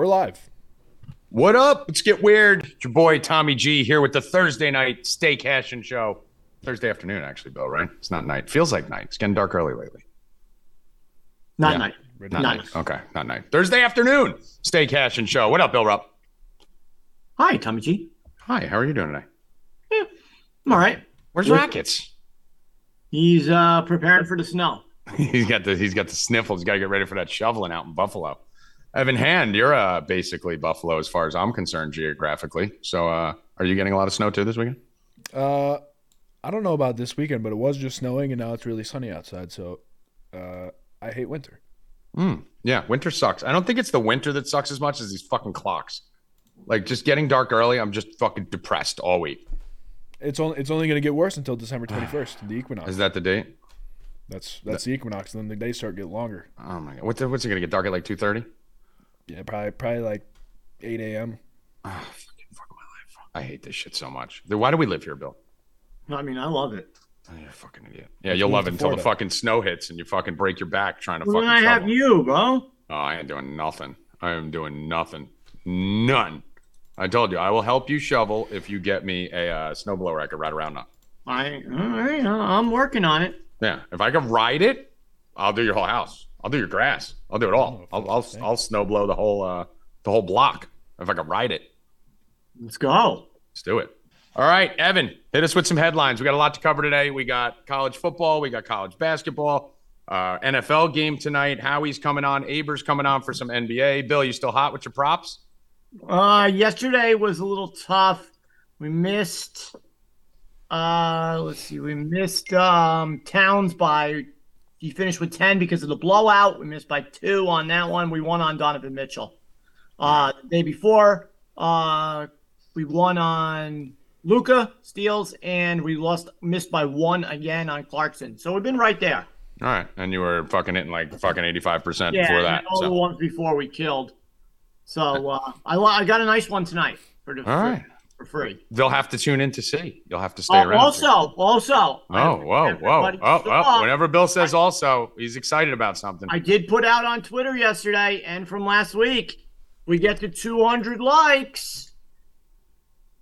We're live. What up? Let's get weird. It's your boy Tommy G here with the Thursday night Stay Cashin' show. Thursday afternoon, actually, Bill, right? It's not night. Feels like night. It's getting dark early lately. Not Yeah. night. Not Night. night. Okay, not night. Thursday afternoon, Stay Cashin' show. What up, Bill Rupp? Hi, Tommy G. Hi, how are you doing today? Yeah, I'm all right. Where's Good. Rackets? He's uh, preparing for the snow. he's got the he's got the sniffles. He's got to get ready for that shoveling out in Buffalo. Evan Hand, you're uh, basically Buffalo as far as I'm concerned geographically. So, uh, are you getting a lot of snow too this weekend? Uh, I don't know about this weekend, but it was just snowing, and now it's really sunny outside. So, uh, I hate winter. Mm, yeah, winter sucks. I don't think it's the winter that sucks as much as these fucking clocks. Like just getting dark early, I'm just fucking depressed all week. It's only it's only going to get worse until December twenty first, the equinox. Is that the date? That's that's the equinox. And then the days start getting longer. Oh my god, what's it, what's it gonna get dark at like two thirty? Yeah, probably probably like eight a.m. Ah, fucking fuck my life. I hate this shit so much. Then Why do we live here, Bill? I mean, I love it. Oh, you're a fucking idiot. Yeah, you'll move love it until the Florida. fucking snow hits and you fucking break your back trying to When fucking I have you, bro. Oh, I ain't doing nothing. I am doing nothing. None. I told you, I will help you shovel if you get me a uh, snowblower I could ride around on. I, all right, I'm working on it. Yeah, if I can ride it, I'll do your whole house. I'll do your grass. I'll do it all. I'll I'll, I'll snow blow the whole uh, the whole block if I can ride it. Let's go. Let's do it. All right, Evan, hit us with some headlines. We got a lot to cover today. We got college football, we got college basketball, uh, NFL game tonight. Howie's coming on, Aber's coming on for some NBA. Bill, you still hot with your props? Uh, yesterday was a little tough. We missed. Uh, let's see. We missed um Towns by. He finished with ten because of the blowout. We missed by two on that one. We won on Donovan Mitchell. Uh, the day before, uh, we won on Luka steals, and we lost missed by one again on Clarkson. So we've been right there. All right, and you were fucking hitting like fucking eighty five percent Yeah, before that. all the ones before we killed. So uh, I I got a nice one tonight for the All right, for free. they'll have to tune in to see. You'll have to stay Uh, around. also, also. Oh, whoa, whoa, oh, oh. Whenever Bill says also, he's excited about something. I did put out on Twitter yesterday and from last week, we get to 200 likes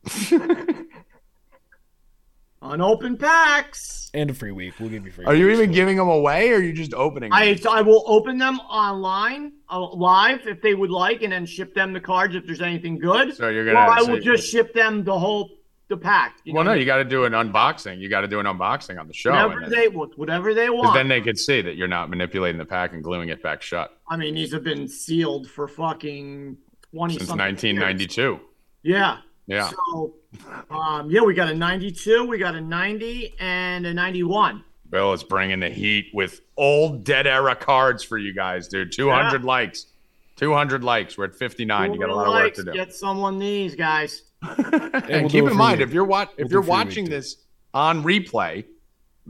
on open packs. and a free week. We'll give you free. Are you even so- giving them away or are you just opening them? I I will open them online, uh, live if they would like, and then ship them the cards if there's anything good. So you're gonna Or I will just ship them the whole the pack. You Well, know, no, you got to do an unboxing. You got to do an unboxing on the show. whatever and then- they whatever they 'cause want. then they could see that you're not manipulating the pack and gluing it back shut I mean, these have been sealed for fucking 20 since 1992. years. Yeah. Yeah. So, um, yeah, we got a 92, we got a 90, and a 91. Bill is bringing the heat with old dead era cards for you guys, dude. 200 likes. 200 likes. We're at 59. You got a lot of work Likes, to do. Get someone these guys. and we'll keep in mind, you. if you're wa- if We'll you're it you, watching this on replay,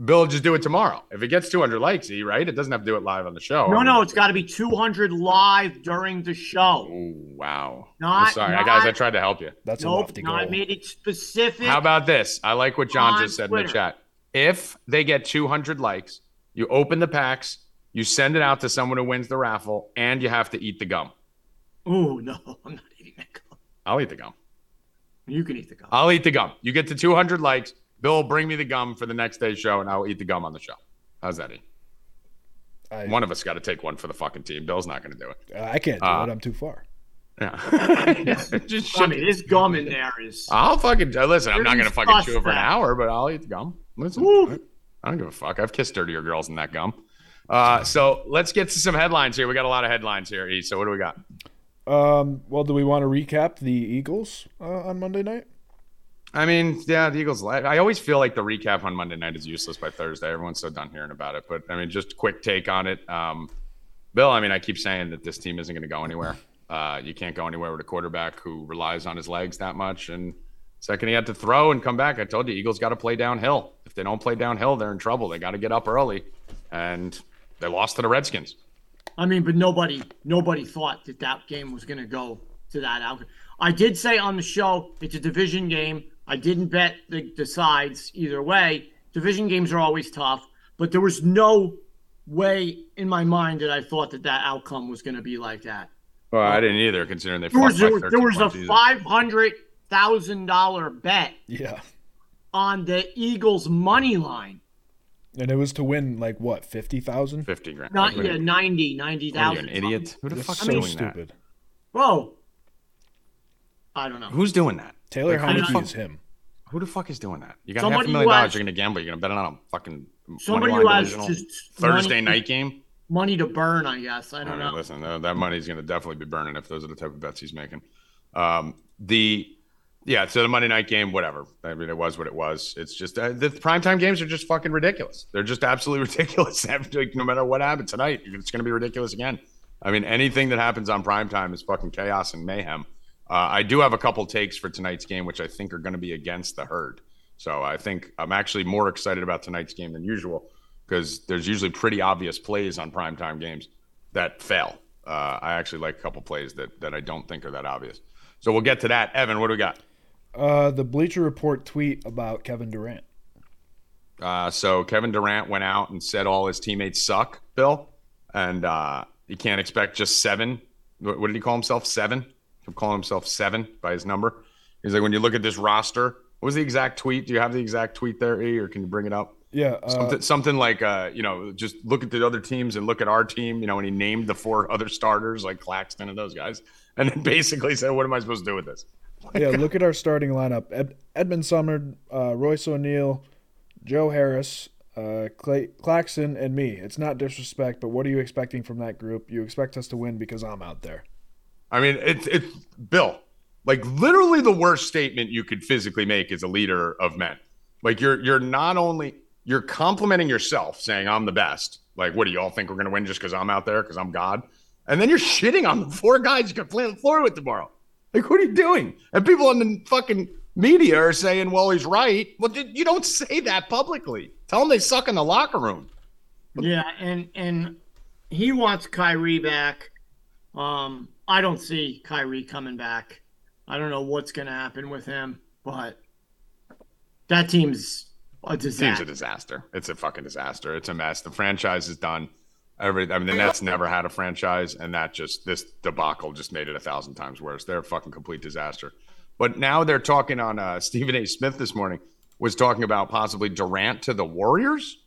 Bill just do it tomorrow. If it gets 200 likes, E, right? It doesn't have to do it live on the show. No, no, it's got to be 200 live during the show. Ooh, wow. Not- I'm sorry, not- guys. I tried to help you. That's a Nope, lofty no, I made it specific. How about this? I like what John just said in the chat. If they get 200 likes, you open the packs, you send it out to someone who wins the raffle, and you have to eat the gum. Ooh, no, I'm not eating that gum. I'll eat the gum. You can eat the gum. I'll eat the gum. You get to 200 likes, Bill bring me the gum for the next day's show, and I'll eat the gum on the show. How's that, E? I, One of us got to take one for the fucking team. Bill's not going to do it. I can't do Uh, it. I'm too far. Yeah. just I ship mean, this gum in there is. I'll fucking uh, listen. I'm not gonna fucking chew it for an hour, but I'll eat the gum. Listen, Woo. I don't give a fuck. I've kissed dirtier girls than that gum. Uh, so let's get to some headlines here. We got a lot of headlines here. E. So what do we got? Um, well, do we want to recap the Eagles uh, on Monday night? I mean, yeah, the Eagles. I always feel like the recap on Monday night is useless by Thursday. Everyone's so done hearing about it. But I mean, just quick take on it. Um, Bill, I mean, I keep saying that this team isn't going to go anywhere. Uh, you can't go anywhere with a quarterback who relies on his legs that much. And second he had to throw and come back, I told you, Eagles got to play downhill. If they don't play downhill, they're in trouble. They got to get up early. And they lost to the Redskins. I mean, but nobody, nobody thought that that game was going to go to that outcome. I did say on the show it's a division game. I didn't bet the, the sides either way. Division games are always tough, but there was no way in my mind that I thought that that outcome was going to be like that. Well, I didn't either, considering they There was, fucked there was a five hundred thousand dollar bet Yeah. on the Eagles money line. And it was to win like what, fifty thousand? 50 grand. Not yeah, you- 90, what are you, 90,000. an idiot? Who the That's fuck so is doing stupid. Bro. I don't know. Who's doing that? Taylor Like, who the Heinicke fuck- is him. Who the fuck is doing that? You got somebody half a million dollars. You're gonna gamble. You're gonna bet it on a fucking Somebody money who has just Thursday money, night game. money to burn, I guess. I I don't mean, know. listen, uh, that money's going to definitely be burning if those are the type of bets he's making. Um, the yeah, so the Monday night game, whatever. I mean, it was what it was. It's just uh, the primetime games are just fucking ridiculous. They're just absolutely ridiculous. like, no matter what happened tonight, it's going to be ridiculous again. I mean, anything that happens on primetime is fucking chaos and mayhem. Uh, I do have a couple takes for tonight's game, which I think are going to be against the herd. So I think I'm actually more excited about tonight's game than usual because there's usually pretty obvious plays on primetime games that fail. Uh, I actually like a couple plays that that I don't think are that obvious. So we'll get to that. Evan, what do we got? Uh, the Bleacher Report tweet about Kevin Durant. Uh, so Kevin Durant went out and said all his teammates suck, Bill, and uh, you can't expect just seven. What, what did he call himself? Seven. He'll call himself seven by his number. He's like, when you look at this roster, what was the exact tweet? Do you have the exact tweet there, E, or can you bring it up? Yeah, uh, Something, something like, uh, you know, just look at the other teams and look at our team. You know, when he named the four other starters like Claxton and those guys, and then basically said, "What am I supposed to do with this?" yeah. Look at our starting lineup: Ed, Edmund Sumner, uh, Royce O'Neale, Joe Harris, uh, Clay, Claxton, and me. It's not disrespect, but what are you expecting from that group? You expect us to win because I'm out there. I mean, it's it's Bill. Like literally the worst statement you could physically make as a leader of men. Like you're you're not only you're complimenting yourself, saying I'm the best. Like, what do you all think we're gonna win just because I'm out there because I'm God? And then you're shitting on the four guys you could play on the floor with tomorrow. Like, what are you doing? And people on the fucking media are saying, "Well, he's right." Well, you don't say that publicly. Tell them they suck in the locker room. Yeah, and and he wants Kyrie back. Um, I don't see Kyrie coming back. I don't know what's going to happen with him, but that team's a Team's disaster. a disaster. It's a fucking disaster. It's a mess. The franchise is done. Every, I mean, the Nets never had a franchise, and that just this debacle just made it a thousand times worse. They're a fucking complete disaster. But now they're talking on uh, Stephen A. Smith this morning was talking about possibly Durant to the Warriors.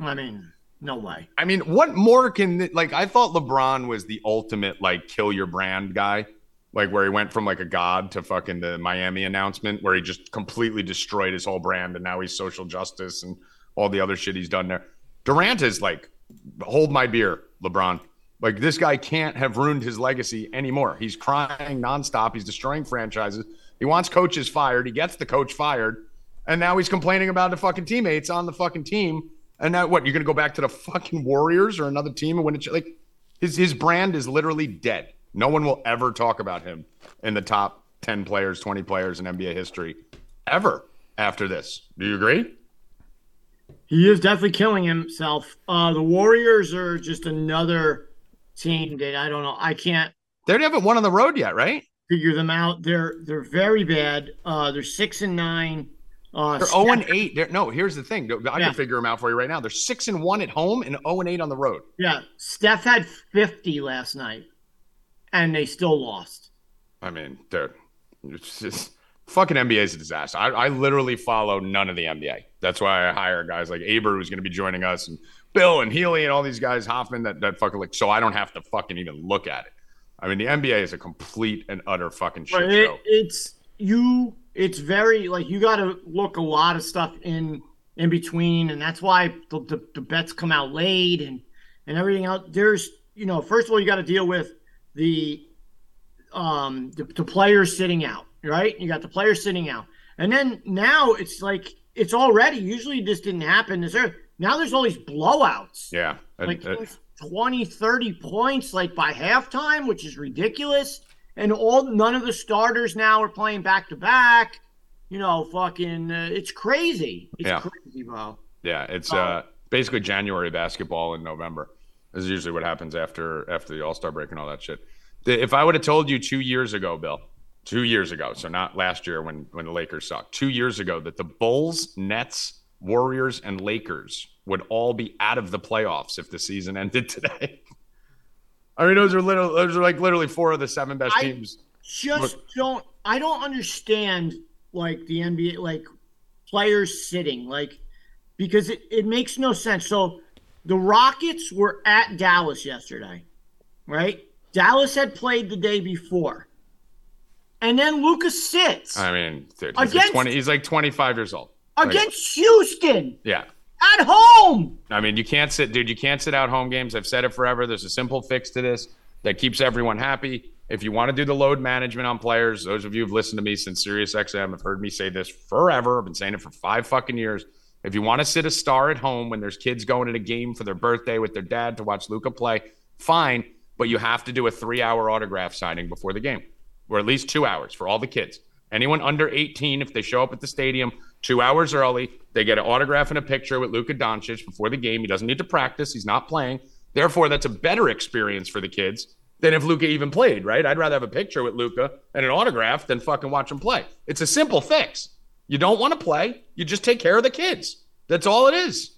I mean, no way. I mean, what more can like? I thought LeBron was the ultimate like kill your brand guy, like where he went from like a god to fucking the Miami announcement, where he just completely destroyed his whole brand, and now he's social justice and all the other shit he's done there. Durant is like, hold my beer, LeBron. Like this guy can't have ruined his legacy anymore. He's crying nonstop. He's destroying franchises. He wants coaches fired. He gets the coach fired, and now he's complaining about the fucking teammates on the fucking team. And now what? You're gonna go back to the fucking Warriors or another team and win it? Like his his brand is literally dead. No one will ever talk about him in the top ten players, twenty players in NBA history ever after this. Do you agree? He is definitely killing himself. Uh, the Warriors are just another team that I don't know. I can't They haven't won on the road yet, right? figure them out. They're they're very bad. Uh, they're six and nine. Uh, They're Steph- 0 and 8. They're, no, here's the thing. I Yeah. can figure them out for you right now. They're 6 and 1 at home and 0 and 8 on the road. Yeah, Steph had fifty last night, and they still lost. I mean, dude, it's just fucking NBA is a disaster. I, I literally follow none of the NBA. That's why I hire guys like Aber, who's going to be joining us, and Bill and Healy and all these guys, Hoffman, that, that fucking like, so I don't have to fucking even look at it. I mean, the NBA is a complete and utter fucking shit it, show. it's you. It's very like you got to look a lot of stuff in in between, and that's why the, the, the bets come out late and and everything else. There's you know, first of all, you got to deal with the um the, the players sitting out, right? You got the players sitting out, and then now it's like it's already. Usually, this didn't happen. Is there now? There's all these blowouts. Yeah. Like uh, 20 30 points like by halftime which is ridiculous and all none of the starters now are playing back to back you know fucking uh, it's crazy it's Yeah. crazy bro Yeah, it's uh, basically January basketball in November. This is usually what happens after after the All Star break and all that shit. If I would have told you two years ago, Bill, two years ago, so not last year when when the Lakers sucked, two years ago, that the Bulls, Nets, Warriors, and Lakers would all be out of the playoffs if the season ended today. I mean, those are little. Those are like literally four of the seven best I- teams. Just don't. I don't understand like the NBA like players sitting like because it, it makes no sense. So the Rockets were at Dallas yesterday, right? Dallas had played the day before, and then Lucas sits I mean, dude, he's, like Against- 20, he's like 25 years old. Like, against Houston yeah. At home. I mean, you can't sit, dude. You can't sit out home games. I've said it forever. There's a simple fix to this that keeps everyone happy. If you want to do the load management on players, those of you who've listened to me since SiriusXM have heard me say this forever. I've been saying it for five fucking years. If you want to sit a star at home when there's kids going to a game for their birthday with their dad to watch Luka play, fine. But you have to do a three-hour autograph signing before the game, or at least two hours for all the kids. Anyone under 18, if they show up at the stadium two hours early, they get an autograph and a picture with Luka Doncic before the game. He doesn't need to practice. He's not playing. Therefore, that's a better experience for the kids than if Luka even played, right? I'd rather have a picture with Luka and an autograph than fucking watch him play. It's a simple fix. You don't want to play, you just take care of the kids. That's all it is.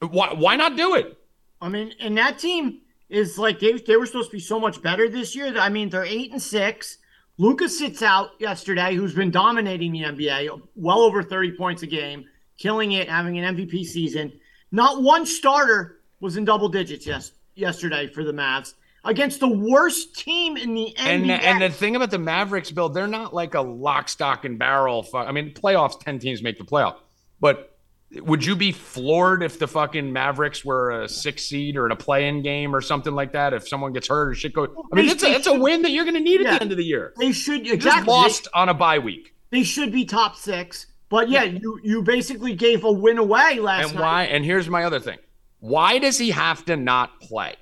Why, why not do it? I mean, and that team is like they they were supposed to be so much better this year. I mean, they're eight and six. Lucas sits out yesterday, who's been dominating the NBA, well over 30 points a game, killing it, having an MVP season. Not one starter was in double digits yes, yesterday for the Mavs against the worst team in the And NBA. and the thing about the Mavericks, Bill, they're not like a lock, stock, and barrel. I mean, playoffs, ten teams make the playoff. But would you be floored if the fucking Mavericks were a six seed or in a play-in game or something like that? If someone gets hurt or shit goes, I mean, it's a, it's a win that you're going to need at the end of the year. they should exactly just lost on a bye week. They, they should be top six. But yeah, you you basically gave a win away last And night. why? And here's my other thing: why does he have to not play?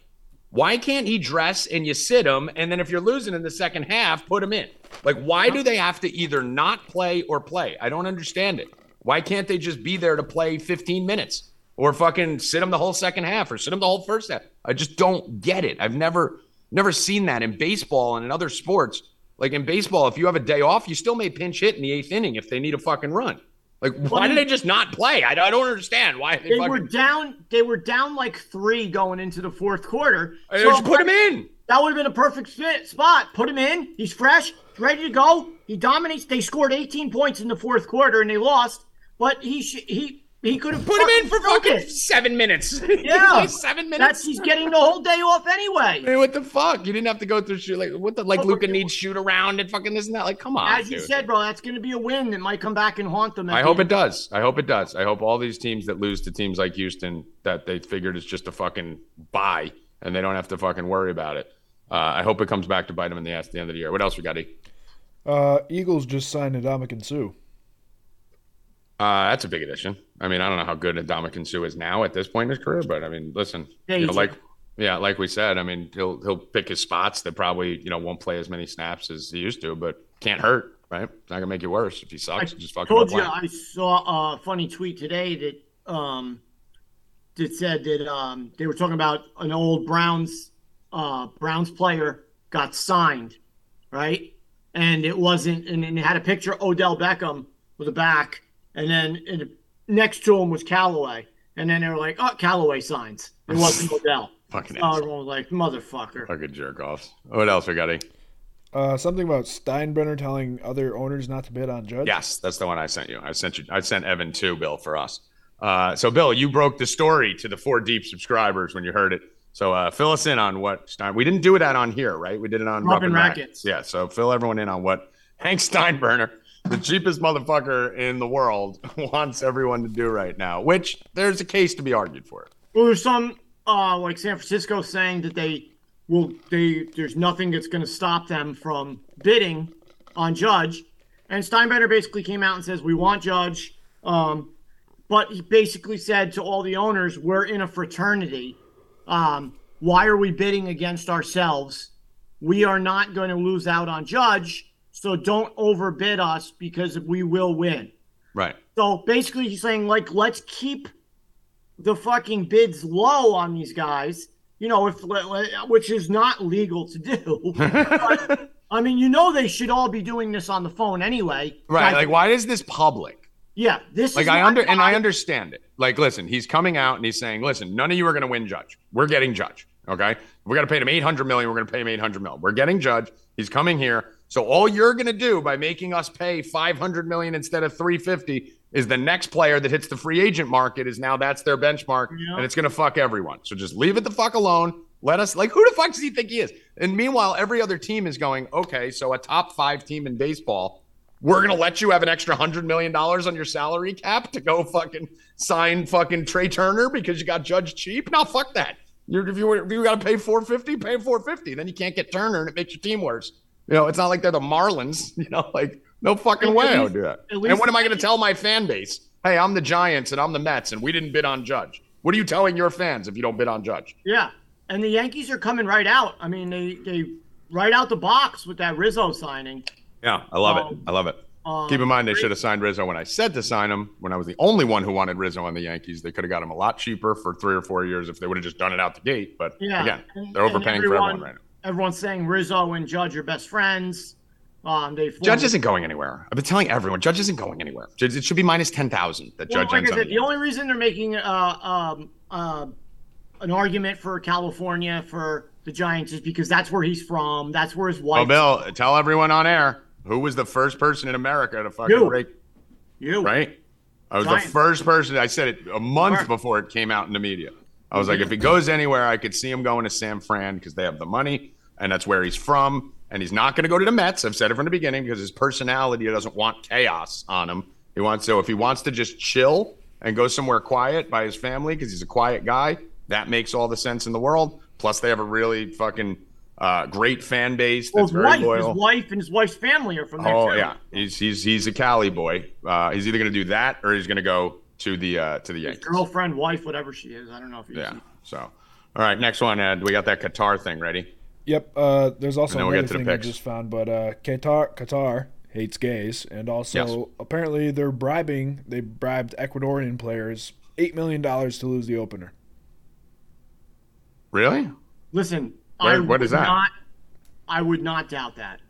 Why can't he dress and you sit him, and then if you're losing in the second half, put him in? Like, why do they have to either not play or play? I don't understand it. Why can't they just be there to play 15 minutes or fucking sit him the whole second half or sit him the whole first half? I just don't get it. I've never never seen that in baseball and in other sports. Like in baseball, if you have a day off, you still may pinch hit in the eighth inning if they need a fucking run. Like, why do they just not play? I, I don't understand why they, They fucking were down. They were down like three going into the fourth quarter. So, just put him in. That would have been a perfect fit, spot. Put him in. He's fresh, ready to go. He dominates. They scored 18 points in the fourth quarter and they lost. But he sh- he he could have Put him in for fucking it. seven minutes. Yeah, seven minutes. That's he's getting the whole day off anyway. I mean, what the fuck? You didn't have to go through shoot like what the like Oh, Luka needs shoot around and fucking this and that. Like, come on. As you said, bro, that's going to be a win that might come back and haunt them. I the hope it does. I hope it does. I hope all these teams that lose to teams like Houston that they figured is just a fucking bye and they don't have to fucking worry about it. Uh, I hope it comes back to bite them in the ass at the end of the year. What else we got? E? Uh, Eagles just signed Adama Suh. Uh, that's a big addition. I mean, I don't know how good Ndamukong Suh is now at this point in his career, but I mean, listen, Yeah, you know, like yeah, like we said, I mean, he'll he'll pick his spots that probably you know won't play as many snaps as he used to, but can't hurt, right? It's not gonna make you worse if he sucks. I just fucking told you. I saw a funny tweet today that um that said that um they were talking about an old Browns uh Browns player got signed, right? And it wasn't and it had a picture of Odell Beckham with a back, and then and next to him was Callaway. And then they were like, oh, Callaway signs. It wasn't Odell. Fucking So everyone was like, motherfucker. fucking jerk offs. What else we got? E? Uh, something about Steinbrenner telling other owners not to bid on Judge. Yes, that's the one I sent you. I sent you. I sent Evan too, Bill, for us. Uh, so, Bill, you broke the story to the four deep subscribers when you heard it. So, uh, fill us in on what Stein. We didn't do that on here, right? We did it on Rubbing Rubbing Rackets. Yeah. So, fill everyone in on what Hank Steinbrenner, the cheapest motherfucker in the world, wants everyone to do right now. Which there's a case to be argued for. Well, there's some uh, like San Francisco saying that they will they there's nothing that's going to stop them from bidding on Judge, and Steinbrenner basically came out and says we want Judge, um, but he basically said to all the owners we're in a fraternity. Um, why are we bidding against ourselves? We are not going to lose out on Judge, so don't overbid us because we will win. Right. So basically, he's saying like, let's keep the fucking bids low on these guys. You know, if which is not legal to do. But, I mean, you know, they should all be doing this on the phone anyway. Right. Like, why is this public? Yeah, this Like I under and I understand it. Like, listen, he's coming out and he's saying, "Listen, none of you are going to win Judge. We're getting Judge." Okay. We got to pay him 800 million. We're going to pay him 800 million. We're getting Judge. He's coming here. So all you're going to do by making us pay 500 million instead of 350 is the next player that hits the free agent market is now that's their benchmark Yeah. and it's going to fuck everyone. So just leave it the fuck alone. Let us like who the fuck does he think he is? And meanwhile, every other team is going, okay, so a top five team in baseball, we're gonna let you have an extra hundred million dollars on your salary cap to go fucking sign fucking Trea Turner because you got Judge cheap. No, fuck that. You're, if you if you got to pay four fifty, pay four fifty. Then you can't get Turner, and it makes your team worse. You know, it's not like they're the Marlins. You know, like no fucking At way I would do that. at And what am I going to tell my fan base? Hey, I'm the Giants and I'm the Mets, and we didn't bid on Judge. What are you telling your fans if you don't bid on Judge? Yeah, and the Yankees are coming right out. I mean, they they right out the box with that Rizzo signing. Yeah, I love it. Um, I love it. Um, Keep in mind, they should have signed Rizzo when I said to sign him. When I was the only one who wanted Rizzo on the Yankees, they could have got him a lot cheaper for three or four years if they would have just done it out the gate. But Yeah, again, they're and overpaying for everyone- everyone right now. Everyone's saying Rizzo and Judge are best friends. Um, they Judge isn't going anywhere. I've been telling everyone, Judge isn't going anywhere. It should be minus ten thousand. That Well, Judge like ends I on said, the the only reason they're making uh, um, uh, an argument for California for the Giants is because that's where he's from. That's where his wife. Well, Bill, tell everyone on air who was the first person in America to fucking You. break. you Right? I was Giants. the first person. I said it a month Sure. before it came out in the media. I was like, if he goes anywhere, I could see him going to San Fran because they have the money and that's where he's from. And he's not going to go to the Mets. I've said it from the beginning because his personality doesn't want chaos on him. He wants so if he wants to just chill and go somewhere quiet by his family because he's a quiet guy, that makes all the sense in the world. Plus, they have a really fucking uh, great fan base Well, that's his very wife, loyal. his wife, and his wife's family are from there Oh yeah, he's he's he's a Cali boy. Uh, he's either going to do that or he's going to go to the uh, to the His Yankees. girlfriend, wife, whatever she is. I don't know if you. Yeah. So, all right, next one, Ed. We got that Qatar thing ready. Yep. Uh, there's also And then we'll another get thing I just found, but uh, Qatar Qatar hates gays, and also Yes. apparently they're bribing. They bribed Ecuadorian players eight million dollars to lose the opener. Really? Listen, What- I what would is that? Not, I would not doubt that.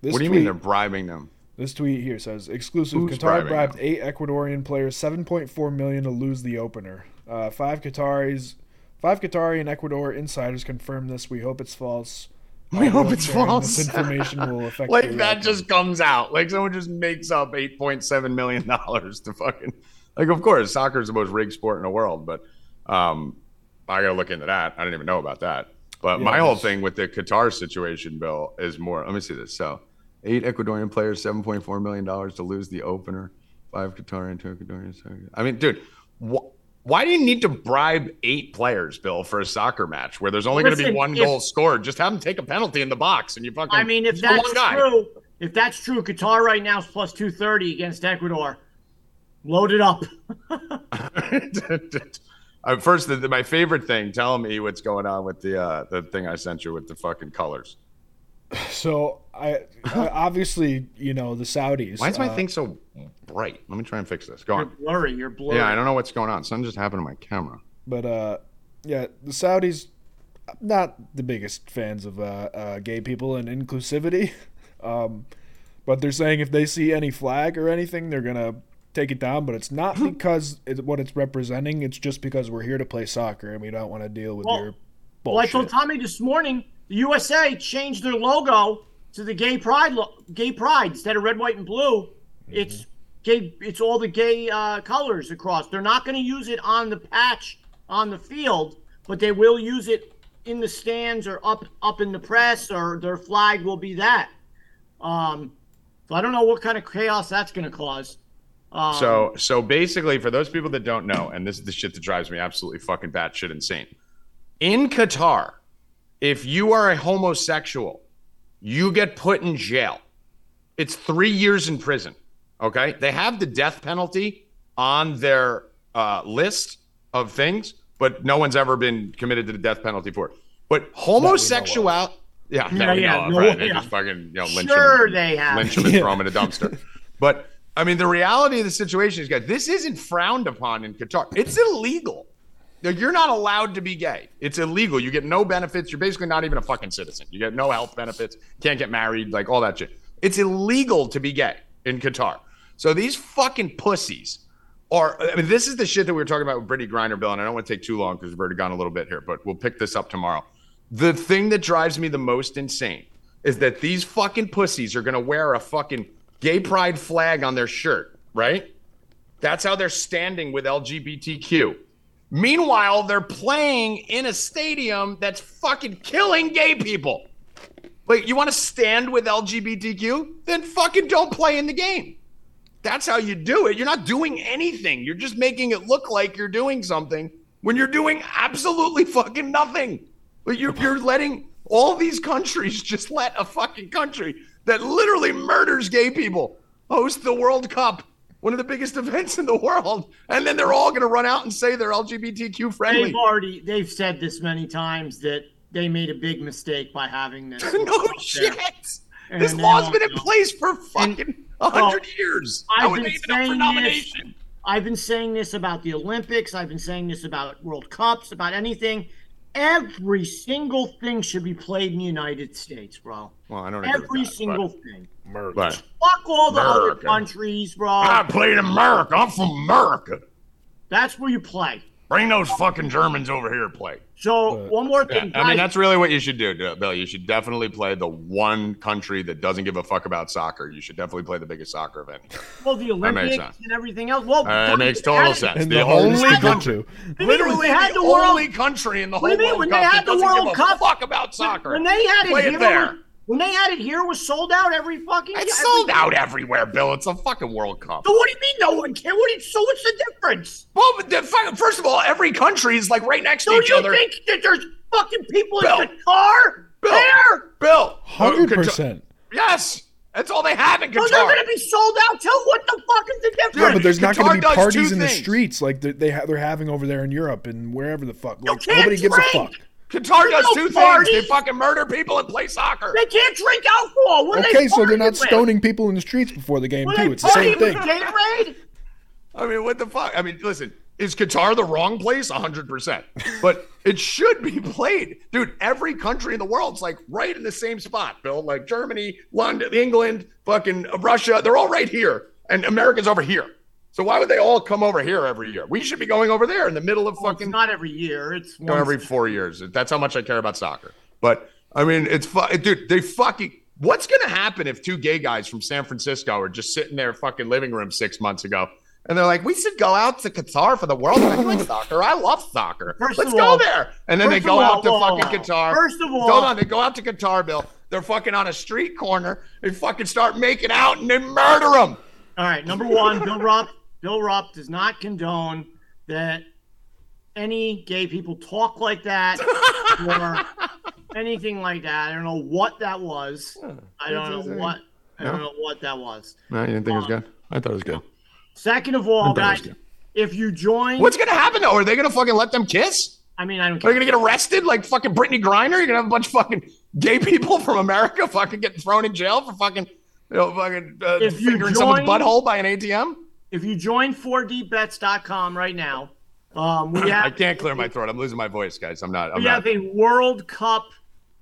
This what do you tweet, mean they're bribing them? This tweet here says exclusive: Who's Qatar bribed them? eight Ecuadorian players seven point four million to lose the opener. Uh, five Qataris, five Qatari and Ecuador insiders confirmed this. We hope it's false. We Uh, hope it's false. This information will affect Like that just comes out. Like someone just makes up eight point seven million dollars to fucking. Like, of course, soccer is the most rigged sport in the world, but um, I got to look into that. I didn't even know about that. But Yeah, my whole thing with the Qatar situation, Bill, is more. Let me see this. So, eight Ecuadorian players, seven point four million dollars to lose the opener. Five Qatarian, two Ecuadorian. seven- I mean, dude, wh- why do you need to bribe eight players, Bill, for a soccer match where there's only going to be one if- goal scored? Just have them take a penalty in the box, and you fucking. I mean, if that's true, if that's true, Qatar right now is plus two thirty against Ecuador. Load it up. uh, first, the, the- my favorite thing. Tell me what's going on with the uh, the thing I sent you with the fucking colors. So I uh, obviously you know the Saudis. Why is my uh, thing so bright? Let me try and fix this. Go You're on. blurry. You're blurry. Yeah, I don't know what's going on. Something just happened to my camera. But uh, yeah, the Saudis not the biggest fans of uh, uh, gay people and inclusivity. Um, but they're saying if they see any flag or anything, they're gonna take it down. But it's not because it, what it's representing. It's just because we're here to play soccer and we don't want to deal with Well- your bullshit. Well, I told Tommy this morning, the USA changed their logo to the gay pride, lo- gay pride instead of red, white, and blue. It's gay. It's all the gay uh, colors across. They're not going to use it on the patch on the field, but they will use it in the stands or up up in the press, or their flag will be that. Um, so I don't know what kind of chaos that's going to cause. Um, So, so basically, for those people that don't know, and this is the shit that drives me absolutely fucking batshit insane. In Qatar, if you are a homosexual, you get put in jail. It's three years in prison. Okay, they have the death penalty on their uh, list of things, but no one's ever been committed to the death penalty for it. But homosexual, yeah, Yeah, yeah, no, right? They just fucking you know lynch Sure him, they have. lynch him and throw him in a dumpster. But I mean, the reality of the situation is, guys, this isn't frowned upon in Qatar. It's illegal. You're not allowed to be gay. It's illegal. You get no benefits. You're basically not even a fucking citizen. You get no health benefits. Can't get married. Like all that shit. It's illegal to be gay in Qatar. So these fucking pussies are. I mean, this is the shit that we were talking about with Brittney Griner, Bill, and I don't want to take too long because we've already gone a little bit here, but we'll pick this up tomorrow. The thing that drives me the most insane is that these fucking pussies are gonna wear a fucking gay pride flag on their shirt, right? That's how they're standing with LGBTQ. Meanwhile, they're playing in a stadium that's fucking killing gay people. Like, you want to stand with LGBTQ? Then fucking don't play in the game. That's how you do it. You're not doing anything. You're just making it look like you're doing something when you're doing absolutely fucking nothing. But you're, you're letting all these countries just let a fucking country that literally murders gay people host the World Cup, one of the biggest events in the world, and then they're all going to run out and say they're LGBTQ friendly. They've already they've said this many times that they made a big mistake by having this. no shit. And This they law's been in know. place for fucking oh, a hundred years. I've been they even up for saying nomination? I've been saying this about the Olympics. I've been saying this about World Cups, about anything. Every single thing should be played in the United States, bro. Well, I don't Every that, single thing. Merc. But, Fuck all the other countries, bro. I played in America. I'm from America. That's where you play. Bring those fucking Germans over here to play. So But- one more Yeah, thing, I mean that's really what you should do, Bill. You should definitely play the one country that doesn't give a fuck about soccer. You should definitely play the biggest soccer event. here. well, the makes Olympics and everything else. Well, Uh, it makes total had- sense. And the the only country, to. What do you mean literally they had the, the World- only country in the whole do you mean World when they had that the doesn't World give a Cup? fuck about soccer. When they had it Play it here, there. When they had it here, it was sold out every fucking. It's every- sold out everywhere, Bill. It's a fucking World Cup. So what do you mean no one can? What? Do you, so what's the difference? Well, but the, fuck- first of all, every country is like right next to Don't each you think that there's fucking people Bill. in Qatar Bill, there? Bill, Hundred uh, Qatar- percent. Yes, that's all they have in So they're going to be sold out too. What the fuck is the difference? Yeah, but there's not going to be parties two in the streets like they, they ha- they're having over there in Europe and wherever the fuck. Like can't nobody gives a fuck. Qatar does no two things. They fucking murder people and play soccer. they can't drink alcohol. What are Okay, they so they're not partying with? stoning people in the streets before the game What too. It's the same partying with thing. Gatorade? I mean, what the fuck? I mean, listen, is Qatar the wrong place? 100%. But it should be played. Dude, every country in the world's like right in the same spot, Bill. Like Germany, London, England, fucking Russia, they're all right here. And America's over here. So why would they all come over here every year? We should be going over there in the middle of Well, it's fucking not every year. It's once- every four years. That's how much I care about soccer. But I mean, it's fu- dude. They fucking. What's gonna happen if two gay guys from San Francisco are just sitting there fucking living room six months ago, and they're like, "We should go out to Qatar for the World Cup. I like soccer. I love soccer. First Let's go all- there." And then they go all- out to fucking Qatar. first of all- hold on. They go out to Qatar, Bill. They're fucking on a street corner. They fucking start making out and they murder them. All right, number one, Bill Rupp. Bill Rupp does not condone that any gay people talk like that or anything like that. I don't know what that was. I don't know what. I don't know what that was. No, you didn't think it was good. I thought it was good. Second of all, I thought it was guys, if you join, What's gonna happen though? Are they gonna fucking let them kiss? I mean, I don't Are care. you gonna get arrested like fucking Brittney Griner? You're gonna have a bunch of fucking gay people from America fucking getting thrown in jail for fucking, you know, fucking uh, If you fingering someone's butthole by an ATM. If you join 4dbets.com right now, um, we have I can't clear my throat. I'm losing my voice, guys. I'm not. I'm we not. have a World Cup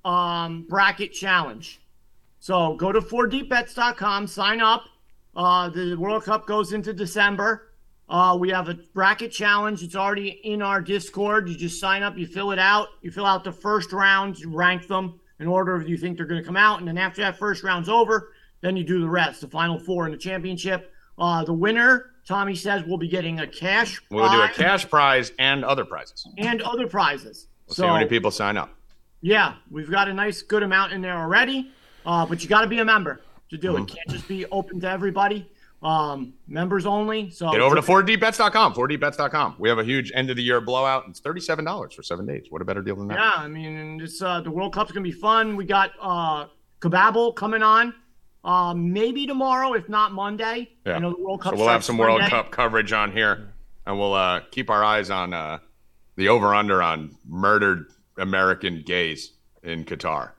um, bracket challenge. So go to 4deepbets.com, sign up. Uh, the World Cup goes into December. Uh, we have a bracket challenge. It's already in our Discord. You just sign up, you fill it out. You fill out the first round, you rank them in order you think they're going to come out. And then after that first round's over, then you do the rest, the final four in the championship. Uh, the winner, Tommy says, will be getting a cash We'll do a cash prize and other prizes. and other prizes. We'll so see how many people sign up. yeah, we've got a nice good amount in there already. Uh, but you got to be a member to do Mm-hmm. it. Can't just be open to everybody. Um, members only. So Get over to 4dbets.com. 4dbets.com. We have a huge end of the year blowout. It's $37 for seven days. What a better deal than that? Yeah, I mean, this uh, the World Cup's gonna be fun. We got uh, Kababble coming on. Uh, maybe tomorrow, if not Monday. Yeah. Know, the World Cup. So we'll have some World Cup coverage on here, and we'll uh, keep our eyes on uh, the over under on murdered American gays in Qatar.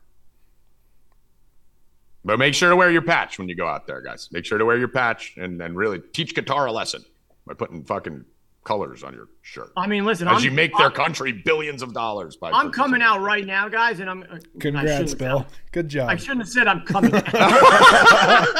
But make sure to wear your patch when you go out there, guys. Make sure to wear your patch and, and really teach Qatar a lesson by putting fucking colors on your shirt. I mean, listen, As I'm, you make their I'm, country billions of dollars by I'm coming out right now, guys, and I'm. uh, Congrats, Bill. said- Good job. I shouldn't have said I'm coming. out.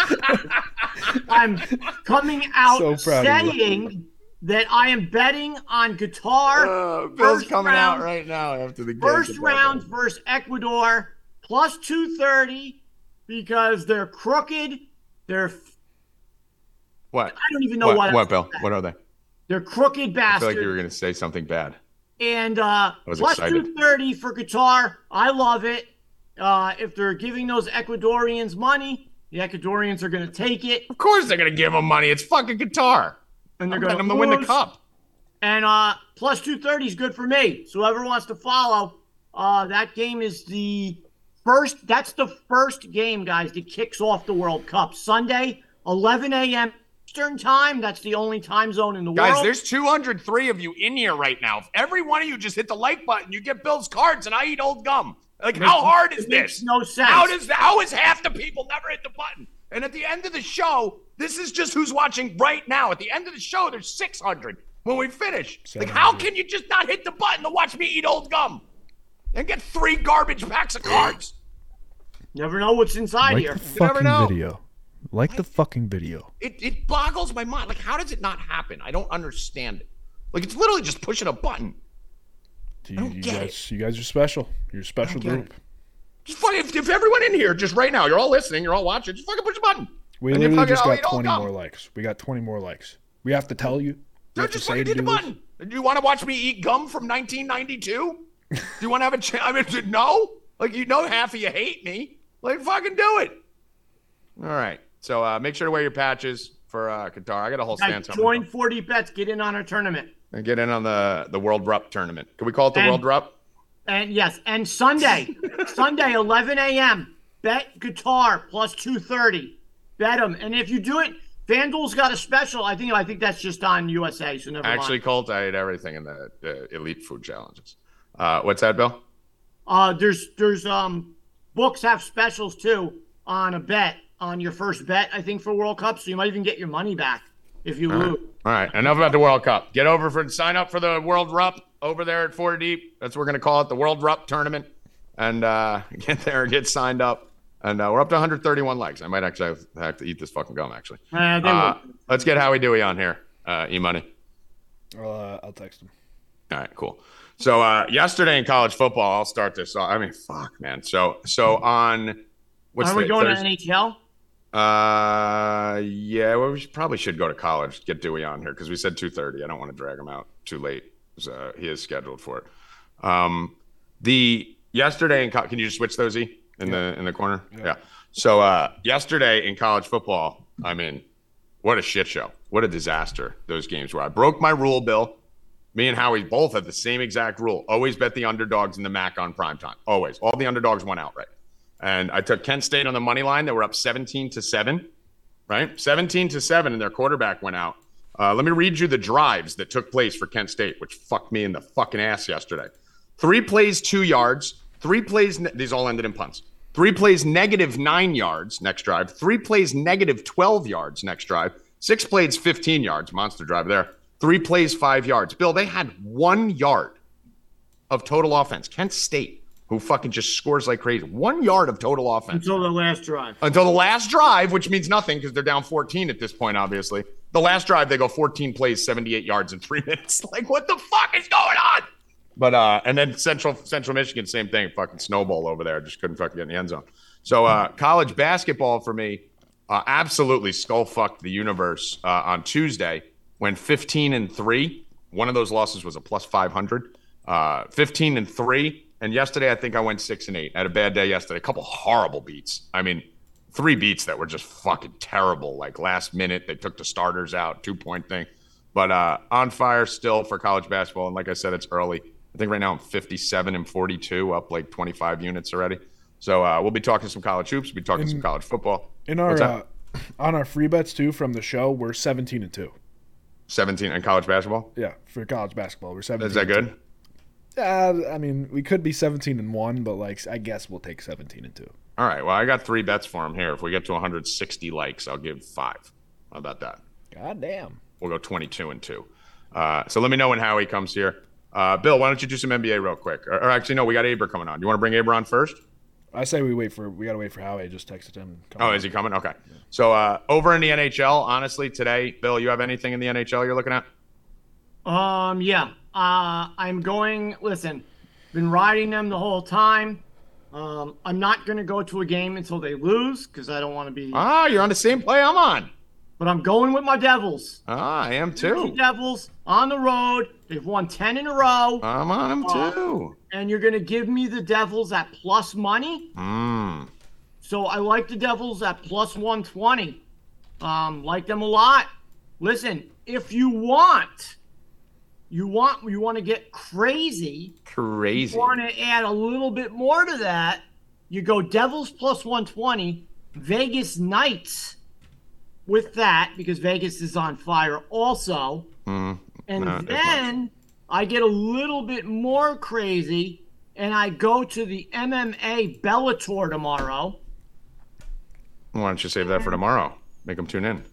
I'm coming out So proud saying that I am betting on Qatar. Uh, Bill's First coming round. out right now after the game. First round versus Ecuador, plus 230 because they're crooked. They're, What? I don't even know What, what. what, Bill? What are they? They're crooked bastards. I feel like you were going to say something bad. and uh, plus excited. 230 for Qatar. I love it. Uh, if they're giving those Ecuadorians money, the Ecuadorians are going to take it, Of course they're going to give them money. It's fucking Qatar. and they're going them to win the cup. And uh, plus 230 is good for me. So whoever wants to follow, uh, that game is the first. That's the first game, guys, that kicks off the World Cup Sunday, 11 a.m. Eastern time. That's the only time zone in the Guys, world. there's 203 of you in here right now. If every one of you just hit the like button, you get Bill's cards, and I eat old gum. Like, how hard is it makes this? no sense. How does how is half the people never hit the button? And at the end of the show, this is just who's watching right now. At the end of the show, there's 600 when we finish. Like, how can you just not hit the button to watch me eat old gum and get three garbage packs of cards? Never know what's inside Like here. the never fucking know. video. Like the fucking video. It it boggles my mind. Like, how does it not happen? I don't understand it. Like, it's literally just pushing a button. You, don't you get it. guys, you guys are special. You're a special group. Just fucking, if, if everyone in here, just right now, you're all listening, you're all watching, just fucking push a button. We And literally just I'll got 20 more likes. We got 20 more likes. We have to tell you. Dude, have just say fucking to hit the do this. button. Do you want to watch me eat gum from 1992? do you want to have a chance? I mean, no. Like you know, half of you hate me. Like fucking do it. All right. So uh, make sure to wear your patches for uh, Qatar. I got a whole Guys, stance on join 40 bets. Get in on our tournament. and get in on the the World Rup tournament. Can we call it the And- World Rup? And yes, and Sunday, Sunday, 11 a.m. Bet Qatar plus 230. Bet them, and if you do it, FanDuel's got a special. I think I think that's just on USA. So never Actually, mind. Colt, I ate everything in the, the elite food challenges. Uh, what's that, Bill? Uh, there's there's um books have specials too on a bet on your first bet. I think for World Cup, so you might even get your money back if you lose. All right, enough about the World Cup. Get over for sign up for the World Rup over there at Four Deep. That's what we're gonna call it, the World Rup tournament, and uh, get there and get signed up. And uh, we're up to 131 likes. I might actually have, have to eat this fucking gum. Actually, Uh, uh, let's get Howie Dewey on here. Uh, e money. I'll, uh, I'll text him. All right, cool. So uh, yesterday in college football, I'll start this off. I mean, fuck, man. So so on what's Are we the- going Thursday- to NHL? Uh, yeah. Well, we should, probably should go to college. Get Dewey on here because we said two thirty. I don't want to drag him out too late. So he is scheduled for it. Um, the yesterday in co- can you just switch those e in the in the corner? Yeah. So uh, yesterday in college football, I mean, what a shit show! What a disaster those games were. I broke my rule, Bill. Me and Howie both had the same exact rule. Always bet the underdogs in the MAC on prime time. Always. All the underdogs went outright. And I took Kent State on the money line. They were up 17 to 7, right? 17 to 7, and their quarterback went out. Uh, let me read you the drives that took place for Kent State, which fucked me in the fucking ass yesterday. Three plays, two yards. Three plays, ne- these all ended in punts. Three plays, negative nine yards next drive. Three plays, negative 12 yards next drive. Six plays, 15 yards. Monster drive there. Three plays, five yards. Bill, they had one yard of total offense. Kent State, who fucking just scores like crazy, one yard of total offense Until the last drive. until the last drive, which means nothing because they're down 14 at this point, obviously. The last drive, they go 14 plays, 78 yards in three minutes. Like, what the fuck is going on? But uh, and then Central Central Michigan, same thing, fucking snowball over there. Just couldn't fucking get in the end zone. So uh, college basketball for me, uh, absolutely skull fucked the universe uh, on Tuesday when 15 and three. One of those losses was a plus 500. Uh, 15 and three. And yesterday, I think I went six and eight. I had a bad day yesterday. A couple horrible beats. I mean, three beats that were just fucking terrible. Like last minute, they took the starters out, two point thing. But uh, on fire still for college basketball. And like I said, it's early. I think right now I'm 57 and 42, up like 25 units already. So uh, we'll be talking some college hoops. We'll be talking some college football. In our uh, on our free bets too from the show, we're 17 and 2. 17 and college basketball. Yeah, for college basketball, we're 17. Is that good? Uh, I mean, we could be 17 and 1, but like I guess we'll take 17 and 2. All right. Well, I got three bets for him here. If we get to 160 likes, I'll give five. How about that? God damn. We'll go 22 and two. Uh, so let me know when Howie comes here. Uh, Bill, why don't you do some NBA real quick? Or, or actually, no, we got Aber coming on. You want to bring Aber on first? I say we wait for we got to wait for Howie. I just texted him. Come Oh, on. is he coming? Okay. So uh, over in the NHL, honestly, today, Bill, you have anything in the NHL you're looking at? Um, yeah. Uh, I'm going. Listen, been riding them the whole time. Um, I'm not going to go to a game until they lose because I don't want to be. Ah, you're on the same play I'm on. But I'm going with my Devils. Ah, I am The too. Devils on the road. They've won ten in a row, I'm on them Uh, too. and you're going to give me the Devils at plus money. Mm. So I like the Devils at plus 120. Um, like them a lot. Listen, if you want, you want you want to get crazy. Crazy. You want to add a little bit more to that. You go Devils plus 120, Vegas Knights with that because Vegas is on fire also. Mm. And then I get a little bit more crazy and I go to the MMA Bellator tomorrow. Why don't you save that for tomorrow? Make them tune in.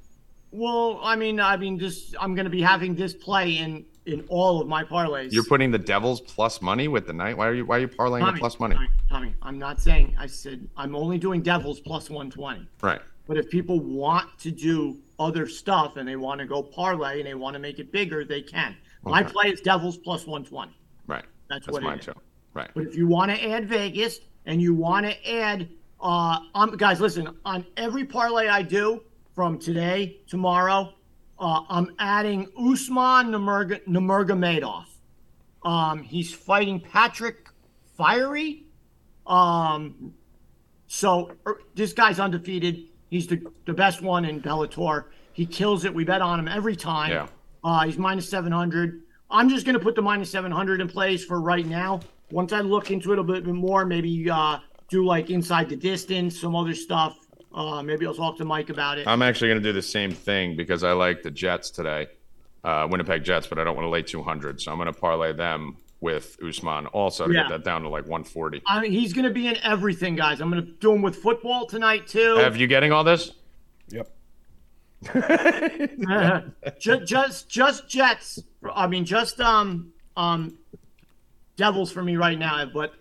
Well, I mean, I mean, just I'm going to be having this play in in all of my parlays. You're putting the Devils plus money with the night. Why are you? Why are you parlaying Tommy, the plus money? Tommy, Tommy, I'm not saying. I said I'm only doing Devils plus 120. Right. But if people want to do other stuff and they want to go parlay and they want to make it bigger, they can. My play is Devils plus 120. Right. That's, That's what mine it is. too. Right. But if you want to add Vegas and you want to add, uh, um, guys, listen, on every parlay I do from today, tomorrow, uh, I'm adding Usman Nurmag- Nurmagomedov. Um, he's fighting Patrick Freire. Um, so er, this guy's undefeated. He's the, the best one in Bellator. He kills it. We bet on him every time. Yeah. Uh, he's minus 700. I'm just going to put the minus 700 in place for right now. Once I look into it a bit more, maybe uh, do like inside the distance, some other stuff. Uh, maybe I'll talk to Mike about it. I'm actually going to do the same thing because I like the Jets today, uh, Winnipeg Jets, but I don't want to lay 200. So I'm going to parlay them with Usman also to Yeah. get that down to like 140. I mean, he's going to be in everything, guys. I'm going to do him with football tonight too. Have you getting all this? Yep. just, just, just Jets. I mean, just um, um, Devils for me right now. But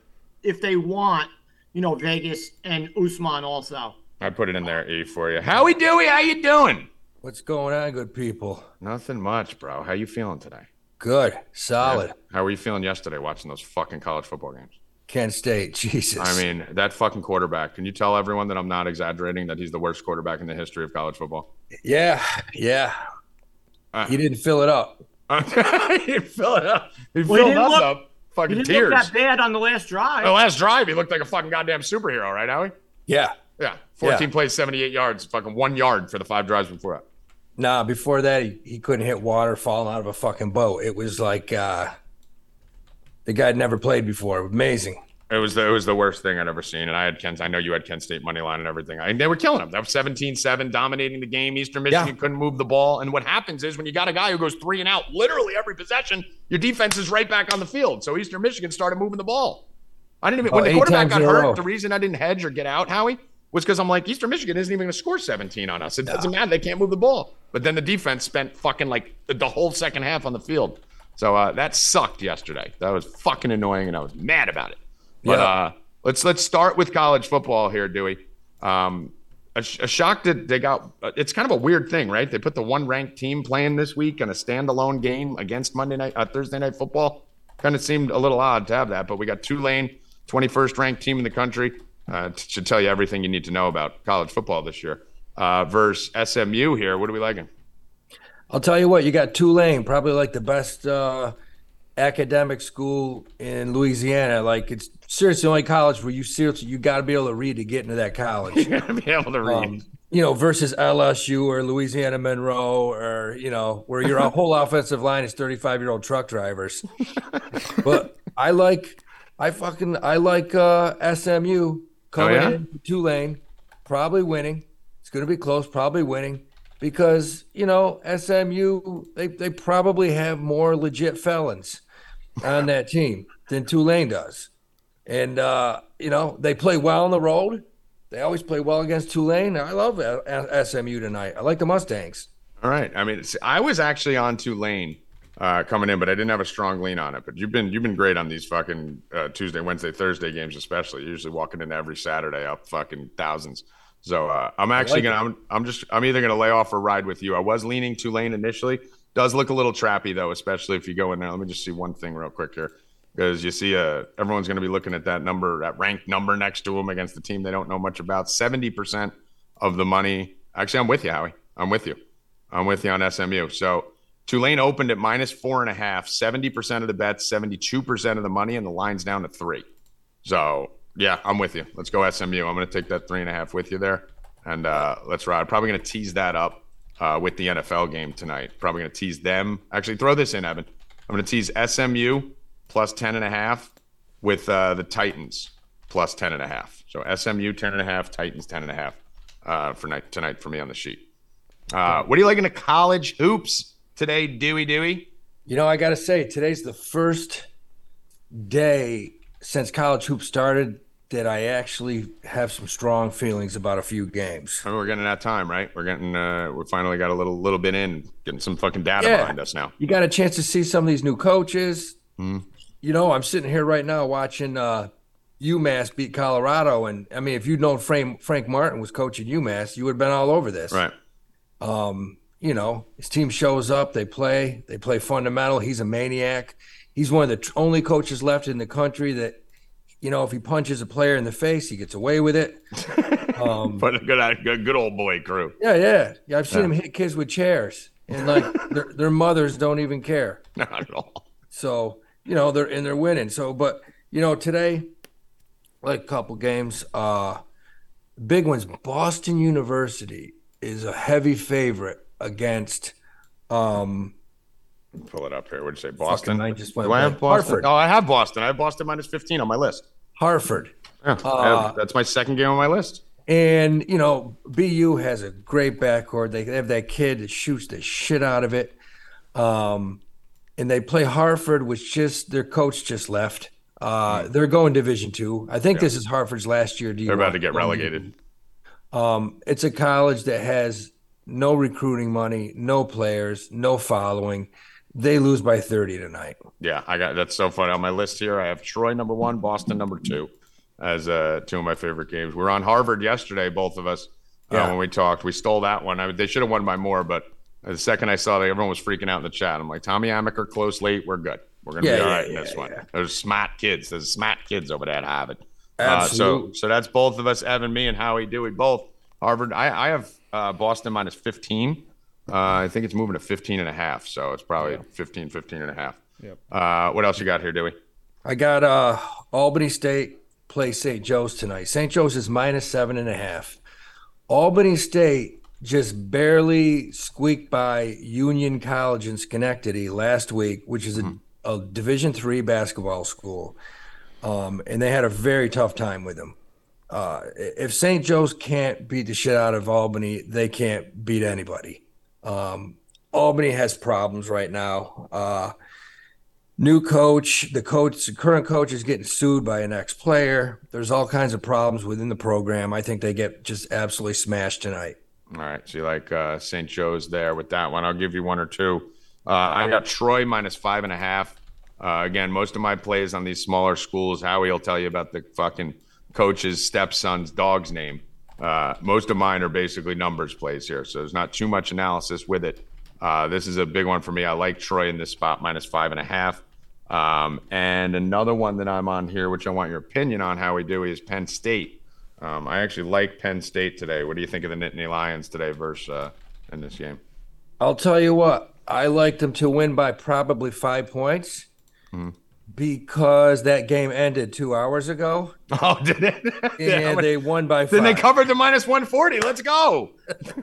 if they want, you know, Vegas and Usman also. I put it in there E for you. Howie Dewey, how you doing? What's going on, good people? Nothing much, bro. How you feeling today? Good, solid. How were you feeling yesterday watching those fucking college football games? Kent State, Jesus. I mean, that fucking quarterback. Can you tell everyone that I'm not exaggerating that he's the worst quarterback in the history of college football? yeah, yeah. Uh, He didn't fill it up. he didn't fill it up. He Well, he filled didn't us look- up. He Fucking didn't tears. look that bad on the last drive. The last drive, he looked like a fucking goddamn superhero, right, Howie? Yeah. Yeah. 14 Yeah. plays, 78 yards, fucking one yard for the five drives before that. Nah, before that, he, he couldn't hit water falling out of a fucking boat. It was like uh, the guy had never played before. Amazing. It was the it was the worst thing I'd ever seen. And I had Kent, I know you had Kent State money line and everything. I, they were killing him. That was 17-7, dominating the game. Eastern Michigan Yeah. couldn't move the ball. And what happens is when you got a guy who goes three and out literally every possession, your defense is right back on the field. So Eastern Michigan started moving the ball. I didn't even Oh, when the quarterback got hurt, the reason I didn't hedge or get out, Howie, was because I'm like, Eastern Michigan isn't even gonna score 17 on us. It doesn't matter. They can't move the ball. But then the defense spent fucking like the, whole second half on the field. So uh, that sucked yesterday. That was fucking annoying, and I was mad about it. But Yeah. uh, let's let's start with college football here, Dewey. Um, a, a shock that they got. uh, It's kind of a weird thing, right? They put the one ranked team playing this week in a standalone game against Monday night, uh, Thursday night football. Kind of seemed a little odd to have that, but we got Tulane, 21st ranked team in the country. Uh, t- should tell you everything you need to know about college football this year. Uh, versus SMU here. What are we liking? I'll tell you what, you got Tulane, probably like the best uh, academic school in Louisiana. Like it's seriously the only college where you seriously you got to be able to read to get into that college. You gotta be able to read. Um, you know, versus LSU or Louisiana Monroe or you know where your whole offensive line is thirty-five year old truck drivers. but I like, I fucking I like uh, SMU coming yeah? in Tulane, probably winning. It's going to be close, probably winning because you know SMU they they probably have more legit felons on that team than Tulane does, and uh, you know they play well on the road. They always play well against Tulane. I love uh, SMU tonight. I like the Mustangs. All right. I mean, I was actually on Tulane uh, coming in, but I didn't have a strong lean on it. But you've been you've been great on these fucking uh, Tuesday, Wednesday, Thursday games, especially. You're usually walking in every Saturday up fucking thousands. So uh, I'm actually like gonna I'm, I'm just I'm either gonna lay off or ride with you. I was leaning Tulane initially, Does look a little trappy though, especially if you go in there. Let me just see one thing real quick here, because you see, uh, everyone's going to be looking at that number, that ranked number next to them against the team they don't know much about. Seventy percent of the money. Actually, I'm with you, Howie. I'm with you. I'm with you on SMU. So Tulane opened at minus four and a half, 70% of the bets, 72% of the money, and the line's down to three. So, yeah, I'm with you. Let's go SMU. I'm going to take that three and a half with you there. And uh, let's ride. Probably going to tease that up uh, with the NFL game tonight. Probably going to tease them. Actually, throw this in, Evan. I'm going to tease SMU plus 10 and a half with uh, the Titans plus 10 and a half. So SMU 10 and a half, Titans 10 and a half uh, for night tonight for me on the sheet. Uh, what do you like in college hoops today, Dewey Dewey? You know, I got to say, today's the first day since college hoops started that I actually have some strong feelings about a few games. I mean, we're getting that time, right? We're getting, uh, we finally got a little, little bit in, getting some fucking data Yeah. behind us now. You got a chance to see some of these new coaches. You know, I'm sitting here right now watching uh, UMass beat Colorado, and I mean, if you'd known Frank Frank Martin was coaching UMass, you would have been all over this. Right. Um, you know, his team shows up, they play, they play fundamental. He's a maniac. He's one of the only coaches left in the country that, you know, if he punches a player in the face, he gets away with it. Um, But a good, good, good old boy crew. yeah, yeah, yeah. I've seen him hit kids with chairs, and like their, their mothers don't even care. Not at all. So you know they're and they're winning. So, but you know today, like a couple games, uh, big ones. Boston University is a heavy favorite against. Um, Pull it up here. What'd you say? Boston? I just went Do I have. Boston? Hartford. Oh, I have Boston. I have Boston minus 15 on my list. Hartford. Yeah, I have- that's my second game on my list. And you know, BU has a great backcourt. They have that kid that shoots the shit out of it. Um, and they play Hartford, which just their coach just left. Uh, they're going Division two. I think this is Hartford's last year. Do you? They're about to get relegated. Um, it's a college that has no recruiting money, no players, no following. They lose by 30 tonight. Yeah, I got that's so funny. On my list here, I have Troy number one, Boston number two, as uh, two of my favorite games. We were on Harvard yesterday, both of us, uh, when we talked. We stole that one. I, they should have won by more, but the second I saw that, everyone was freaking out in the chat. I'm like, Tommy Amaker, close late, we're good. We're gonna Yeah, be all yeah, right in yeah, this one. yeah. There's smart kids. There's smart kids over there at Harvard. Uh, so, so that's both of us, Evan, me, and Howie Dewey, both Harvard. I, I have uh, Boston minus 15. Uh, I think it's moving to 15 and a half. So it's probably 15, 15 and a half. Yep. Uh, what else you got here, Dewey? I got uh, Albany State play St. Joe's tonight. St. Joe's is minus seven and a half. Albany State just barely squeaked by Union College in Schenectady last week, which is a, a Division three basketball school, um, and they had a very tough time with them. Uh, if St. Joe's can't beat the shit out of Albany, they can't beat anybody. Um, Albany has problems right now. Uh, new coach the coach the current coach is getting sued by an ex-player there's all kinds of problems within the program i think they get just absolutely smashed tonight All right. So you like uh, St. Joe's there with that one. I'll give you one or two. Uh, I got Troy minus five and a half. Uh, again, most of my plays on these smaller schools, Howie will tell you about the fucking coach's stepson's dog's name. Uh, most of mine are basically numbers plays here. So there's not too much analysis with it. Uh, this is a big one for me. I like Troy in this spot, minus five and a half. Um, and another one that I'm on here, which I want your opinion on, how we do, is Penn State. Um, I actually like Penn State today. What do you think of the Nittany Lions today versus uh, in this game? i'll tell you what i like them to win by probably five points because that game ended two hours ago Oh, did it? and they won by then they covered the minus 140. Let's go.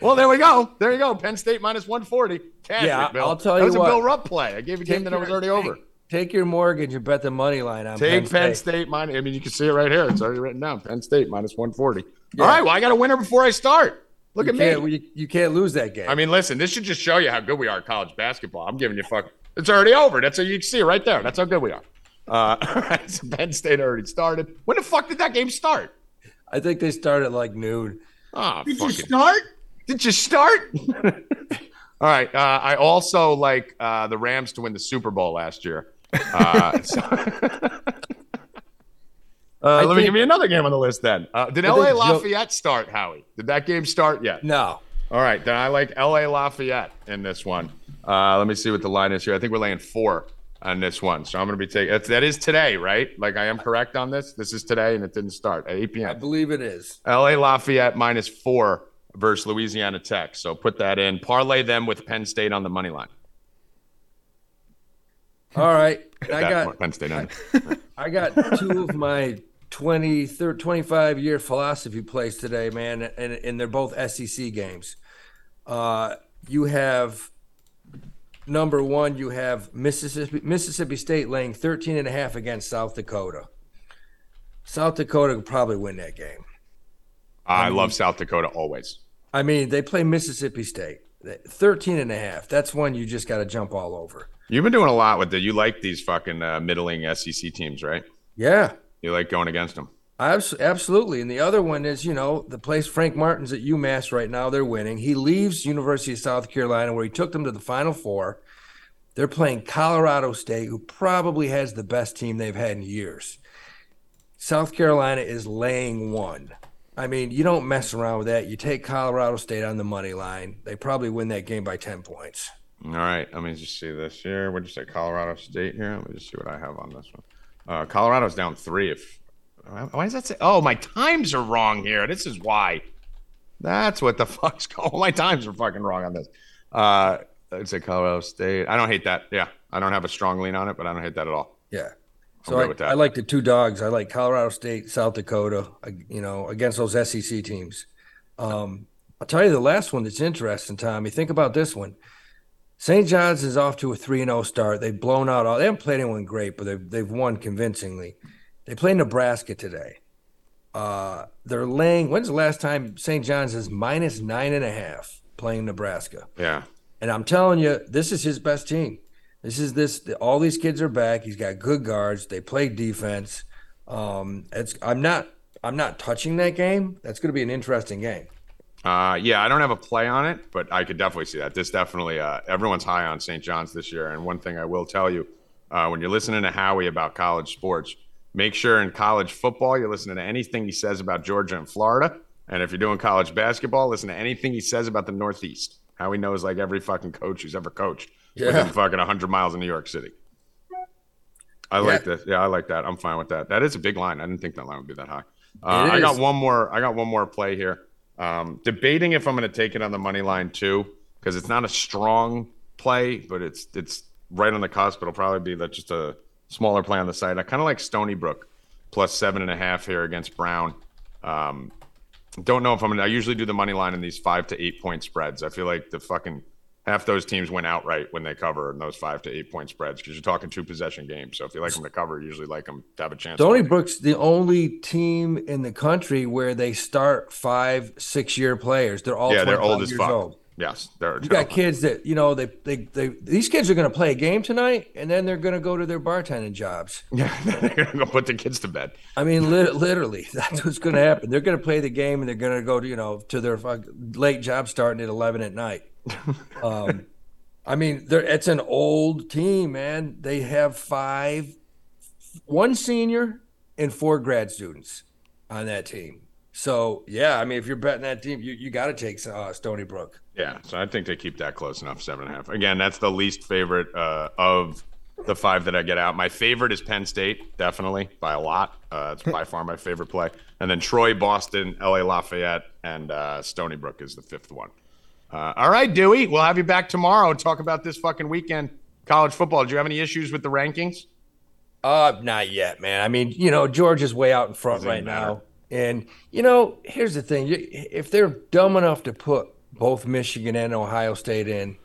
well, there we go. There you go. Penn State minus 140. Cash Yeah, Bill. I'll tell you. that was what. a Bill Rupp play. I gave a game that I was already over. take- your mortgage and bet the money line on Take Penn Penn State. State minus. I mean, you can see it right here. It's already written down. Penn State minus 140. All right. Well, I got a winner before I start. Look You at me. you, you can't lose that game I mean, listen, this should just show you how good we are at college basketball. I'm giving you fuck. It's already over. That's how you can see it right there. That's how good we are. Uh, all right, so Penn State already started. When the fuck did that game start? I think they start at like noon Oh, Did you fucking. start? Did you start? All right. Uh, I also like uh, the Rams to win the Super Bowl last year. Uh, so- Uh, let me give you another game on the list then. Uh, did LA think Joe- Lafayette start, Howie? Did that game start yet? no All right, then I like LA Lafayette in this one. Uh, let me see what the line is here. I think we're laying four on this one, so I'm going to be taking. That's, that is today, right? Like I am correct on this. This is today, and it didn't start at 8 p.m. I believe it is. LA Lafayette minus four versus Louisiana Tech. So put that in. Parlay them with Penn State on the money line. All right. I got Penn State on. I got two of my 20, 30, 25 year philosophy plays today, man, and, and they're both SEC games. Uh, you have number one, you have Mississippi Mississippi State laying 13 and a half against South Dakota. South Dakota could probably win that game. I love South Dakota always. I mean, they play Mississippi State. 13 and a half. That's one you just got to jump all over. You've been doing a lot with the. You like these fucking uh, middling SEC teams, right? Yeah. You like going against them. Abs- Absolutely. And the other one is, you know, the place Frank Martin's at UMass right now, they're winning. He leaves University of South Carolina where he took them to the Final Four. They're playing Colorado State, who probably has the best team they've had in years. South Carolina is laying one. I mean, you don't mess around with that. You take Colorado State on the money line. They probably win that game by 10 points. All right, let me just see this here. What'd you say, Colorado State here? Let me just see what I have on this one. Uh, Colorado's down three. If why does that say? Oh, my times are wrong here. This is why. That's what the fuck's going. My times are fucking wrong on this. Uh, I'd say Colorado State. I don't hate that. Yeah, I don't have a strong lean on it, but I don't hate that at all. Yeah. So I. I like the two dogs. I like Colorado State, South Dakota, you know, against those SEC teams. Um, I'll tell you the last one that's interesting, Tommy. Think about this one. St. John's is off to a 3 0 start. They've blown out all, they haven't played anyone great, but they've, they've won convincingly. They play Nebraska today. Uh, they're laying, when's the last time St. John's is minus nine and a half playing Nebraska? Yeah, And I'm telling you, this is his best team. This is this. All these kids are back. He's got good guards. They play defense. Um, it's. I'm not. I'm not touching that game. That's going to be an interesting game. uh, yeah. I don't have a play on it, but I could definitely see that. This definitely. Uh, everyone's high on St. John's this year, and one thing I will tell you, uh, when you're listening to Howie about college sports, make sure in college football you're listening to anything he says about Georgia and Florida, and if you're doing college basketball, listen to anything he says about the Northeast. How he knows like every fucking coach who's ever coached Yeah. within fucking 100 miles of New York City. I like that. Yeah, I like that. I'm fine with that. That is a big line. I didn't think that line would be that high. Uh, I got one more. I got one more play here. Um, debating if I'm going to take it on the money line too, because it's not a strong play, but it's it's right on the cusp. It'll probably be that just a smaller play on the side. I kind of like Stony Brook plus seven and a half here against Brown. Um, don't know if I'm gonna. I usually do the money line in these five to eight point spreads. I feel like the fucking half those teams went outright when they cover in those five to eight point spreads because you're talking two possession games. So if you like them to cover, you usually like them to have a chance. Stony Brook's the only team in the country where they start five, six year players. They're all yeah, they're old as fuck. old. Yes, they're. You got kids that you know they they, they these kids are going to play a game tonight and then they're going to go to their bartending jobs. Yeah, they're gonna go put the kids to bed. I mean, lit literally, that's what's going to happen. They're going to play the game and they're going to go to you know to their late job starting at eleven at night. Um, I mean, they're, it's an old team, man. They have five, one senior and four grad students on that team. So yeah, I mean, if you're betting that team, you, you got to take uh, Stony Brook. Yeah, so I think they keep that close enough, seven and a half. Again, that's the least favorite uh, of the five that I get out. My favorite is Penn State, definitely by a lot. Uh, it's by far my favorite play, and then Troy, Boston, L.A. Lafayette, and uh, Stony Brook is the fifth one. Uh, all right, Dewey, we'll have you back tomorrow and talk about this fucking weekend college football. Do you have any issues with the rankings? Uh, not yet, man. I mean, you know, Georgia's way out in front Doesn't right matter. now, and you know, here's the thing: if they're dumb enough to put both Michigan and Ohio State in,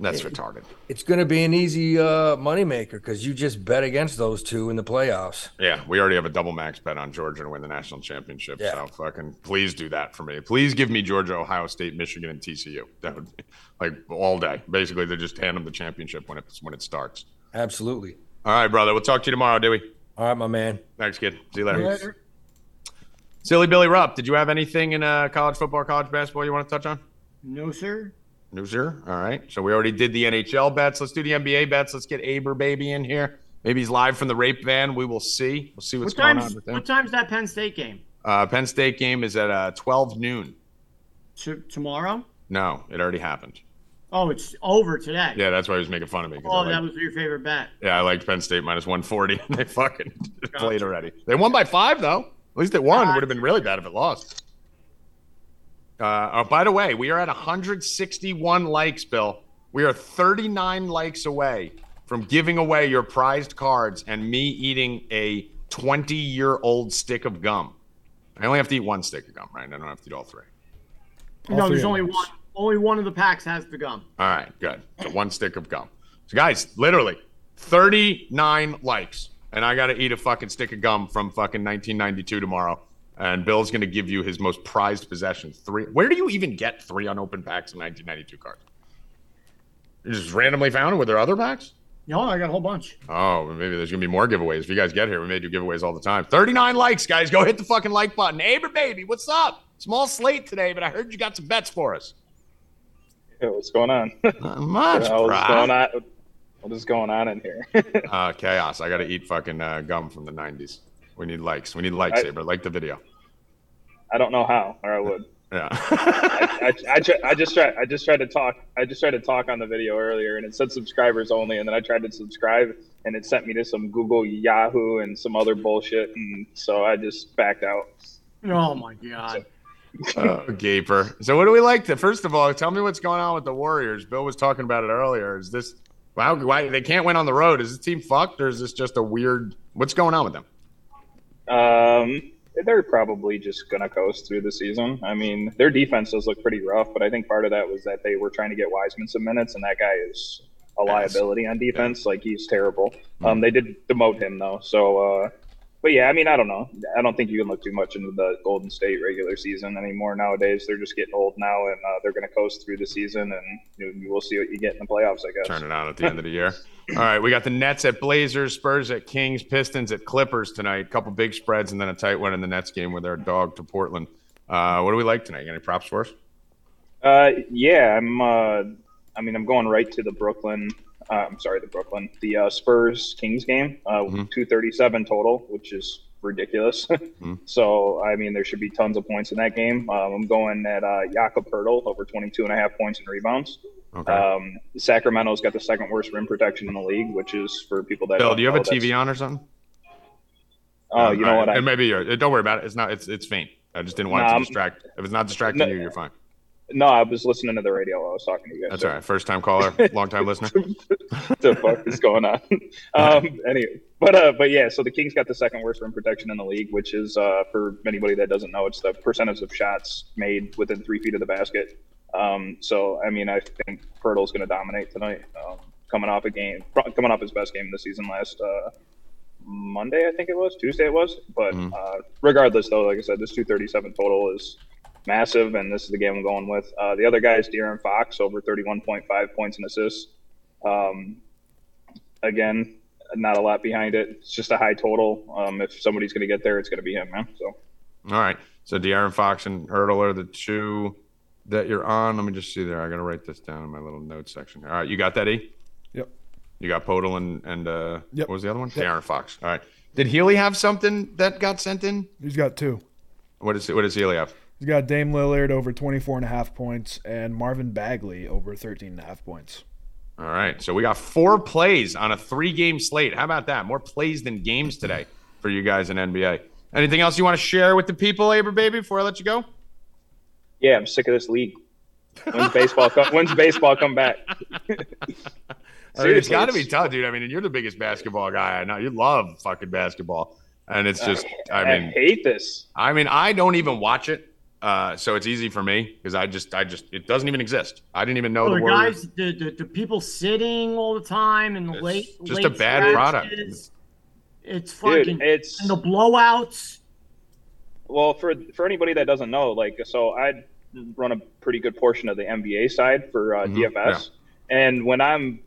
That's retarded. it's going to be an easy uh, moneymaker because you just bet against those two in the playoffs. Yeah, we already have a double max bet on Georgia to win the national championship. Yeah. So fucking please do that for me. Please give me Georgia, Ohio State, Michigan, and TCU. That would be like all day. Basically, they just hand them the championship when it when it starts. Absolutely. All right, brother. We'll talk to you tomorrow, Dewey. All right, my man. Thanks, kid. See you later. Silly Billy Rupp, did you have anything in uh, college football, or college basketball you want to touch on? No, sir. No, sir. All right. So we already did the NHL bets. Let's do the NBA bets. Let's get Aber baby in here. Maybe he's live from the rape van. We will see. We'll see what's What going on with him. what time's that Penn State game? Uh, Penn State game is at uh, 12 noon. T- tomorrow? No, it already happened. Oh, it's over today. Yeah, that's why he was making fun of me. Oh, liked- that was your favorite bet. yeah, I liked Penn State minus 140. they fucking played already. They won by five, though. At least it won. It would have been really bad if it lost. Uh, oh, by the way, we are at 161 likes, Bill. We are 39 likes away from giving away your prized cards and me eating a 20 year old stick of gum. I only have to eat one stick of gum, right? I don't have to eat all three. All no, three there's only those. one. Only one of the packs has the gum. All right, good. So one stick of gum. So guys, literally 39 likes. And I got to eat a fucking stick of gum from fucking 1992 tomorrow. And Bill's going to give you his most prized possession. Three. Where do you even get three unopened packs of 1992 cards? You just randomly found them? Were there other packs? No, I got a whole bunch. Oh, maybe there's going to be more giveaways. If you guys get here, we may do giveaways all the time. 39 likes, guys. Go hit the fucking like button. Aber baby, what's up? Small slate today, but I heard you got some bets for us. Hey, what's going on? Not much, what's going on? What is going on in here? Uh, chaos. I got to eat fucking uh, gum from the 90s. We need likes. We need likes, I- Saber. Like the video. I don't know how, or I would. Yeah. I, I, try, I just tried. I just tried to talk. I just tried to talk on the video earlier, and it said subscribers only. And then I tried to subscribe, and it sent me to some Google, Yahoo, and some other bullshit. And so I just backed out. Oh my god. oh, gaper. So, what do we like to? First of all, tell me what's going on with the Warriors. Bill was talking about it earlier. Is this wow? Why they can't win on the road? Is this team fucked, or is this just a weird? What's going on with them? Um, they're probably just gonna coast through the season. I mean, their defense does look pretty rough, but I think part of that was that they were trying to get Wiseman some minutes, and that guy is a liability on defense. Like he's terrible. Um, they did demote him though, so. uh but yeah, I mean, I don't know. I don't think you can look too much into the Golden State regular season anymore nowadays. They're just getting old now, and uh, they're going to coast through the season, and you know, we'll see what you get in the playoffs. I guess. Turn it on at the end of the year. All right, we got the Nets at Blazers, Spurs at Kings, Pistons at Clippers tonight. couple big spreads, and then a tight one in the Nets game with our dog to Portland. Uh, what do we like tonight? Any props for us? Uh, yeah, I'm. Uh, I mean, I'm going right to the Brooklyn. Uh, I'm sorry, the Brooklyn, the uh, Spurs Kings game. Uh, Mhm. 237 total, which is ridiculous. So, I mean, there should be tons of points in that game. Um, I'm going at uh, Jakob Poeltl over 22 and a half points and rebounds. Okay. Um, Sacramento's got the second worst rim protection in the league, which is for people that. Bill, do you have a that's- TV on or something? Oh, you know what? I, It may be yours. Don't worry about it. It's not. It's it's faint. I just didn't want it Nah, to I'm- distract. If it's not distracting No. you, you're fine. no, I was listening to the radio while I was talking to you guys. That's all right. First time caller, long time listener. what the fuck is going on? Um, anyway, but uh, but yeah, so the Kings got the second worst rim protection in the league, which is uh, for anybody that doesn't know, it's the percentage of shots made within three feet of the basket. Um, so I mean, I think Poeltl's going to dominate tonight, um, coming off a game, coming off his best game of the season last uh, Monday, I think it was Tuesday, it was. But Mhm. uh, regardless, though, like I said, this 237 total is massive, and this is the game I'm going with. Uh, the other guy is De'Aaron Fox, over 31.5 points and assists. Um, again, not a lot behind it. It's just a high total. Um, if somebody's going to get there, it's going to be him, man. So All right. So De'Aaron Fox and Poeltl are the two that you're on. Let me just see there. I gotta write this down in my little notes section. All right, you got that E? Yep. You got Poeltl and and uh, Yep. what was the other one? Yep. Fox. All right. Did Healy have something that got sent in? He's got two. What is what does Healy have? He's got Dame Lillard over 24 and a half points and Marvin Bagley over 13 and a half points. All right. So we got four plays on a three game slate. How about that? More plays than games today for you guys in NBA. Anything else you want to share with the people, Aber baby, before I let you go? Yeah, I'm sick of this league. When's baseball? Come, when's baseball come back? I mean, it's Seriously, got to be tough, dude. I mean, and you're the biggest basketball guy I know. You love fucking basketball, and it's just, I I mean, hate this. I mean, I don't even watch it, uh, so it's easy for me because I just, I just, it doesn't even exist. I didn't even know Oh, the the word. guys, the, the the people sitting all the time and the It's late, just late a bad product. stretches. It's Dude, fucking it's and the blowouts. well for for anybody that doesn't know, like so I run a pretty good portion of the NBA side for uh, Mhm, DFS, and when I'm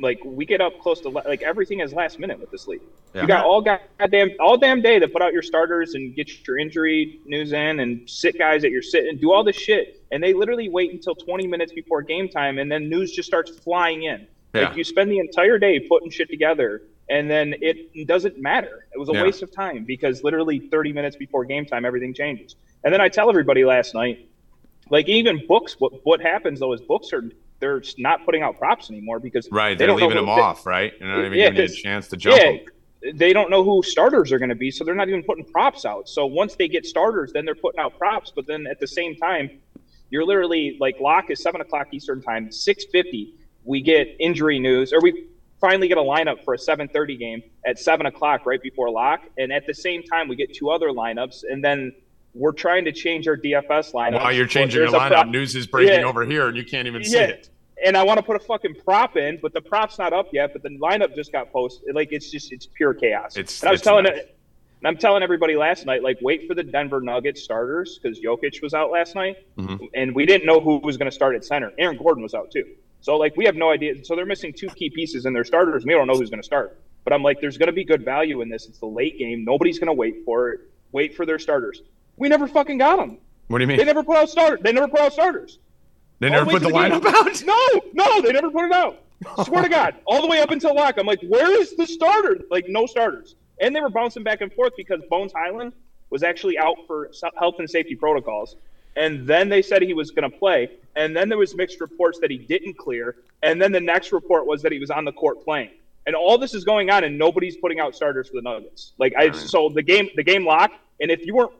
like we get up close to like everything is last minute with this league. Yeah. You got all goddamn all damn day to put out your starters and get your injury news in and sit guys that you're sitting, do all this shit, and they literally wait until 20 minutes before game time, and then news just starts flying in. Yeah. Like you spend the entire day putting shit together, and then it doesn't matter. It was a Yeah. waste of time because literally 30 minutes before game time, everything changes. And then I tell everybody last night, Like even books, what what happens though is books are they're not putting out props anymore because Right, they they're don't leaving them they- off, right? You're not even Yeah, giving you a chance to jump yeah, 'em. they don't know who starters are going to be, so they're not even putting props out. So once they get starters, then they're putting out props. But then at the same time, you're literally like lock is seven o'clock Eastern time, six fifty. We get injury news, or we finally get a lineup for a seven thirty game at seven o'clock right before lock, and at the same time we get two other lineups, and then we're trying to change our DFS lineup. While you're changing your lineup, prop- news is breaking Yeah. over here, and you can't even see it. and I want to put a fucking prop in, but the prop's not up yet. But the lineup just got posted. Like it's just it's pure chaos. It's- and I was it's telling nuts. it, and I'm telling everybody last night, like wait for the Denver Nuggets starters because Jokic was out last night, Mhm. and we didn't know who was going to start at center. Aaron Gordon was out too, so like we have no idea. So they're missing two key pieces in their starters. and We don't know who's going to start. But I'm like, there's going to be good value in this. It's the late game. Nobody's going to wait for it. Wait for their starters. We never fucking got them. What do you mean? They never put out starters. They never put out starters. They never the put the the lineup out? No, no, they never put it out. Swear to God, all the way up until lock. I'm like, where is the starter? Like, no starters. And they were bouncing back and forth because Bones Hyland was actually out for health and safety protocols. And then they said he was going to play. And then there was mixed reports that he didn't clear. And then the next report was that he was on the court playing. And all this is going on, and nobody's putting out starters for the Nuggets. Like I, so the game, the game lock. And if you weren't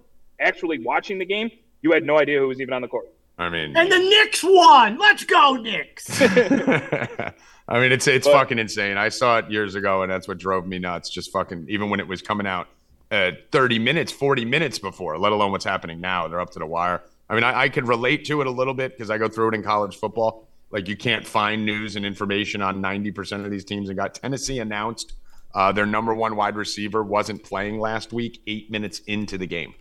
actually watching the game, you had no idea who was even on the court. I mean, And the Knicks won. Let's go, Knicks. I mean, it's it's But- fucking insane. I saw it years ago, and that's what drove me nuts. Just fucking, even when it was coming out, uh, thirty minutes, forty minutes before, let alone what's happening now. They're up to the wire. I mean, I, I could relate to it a little bit because I go through it in college football. Like, you can't find news and information on ninety percent of these teams. And got Tennessee announced uh, their number one wide receiver wasn't playing last week. Eight minutes into the game.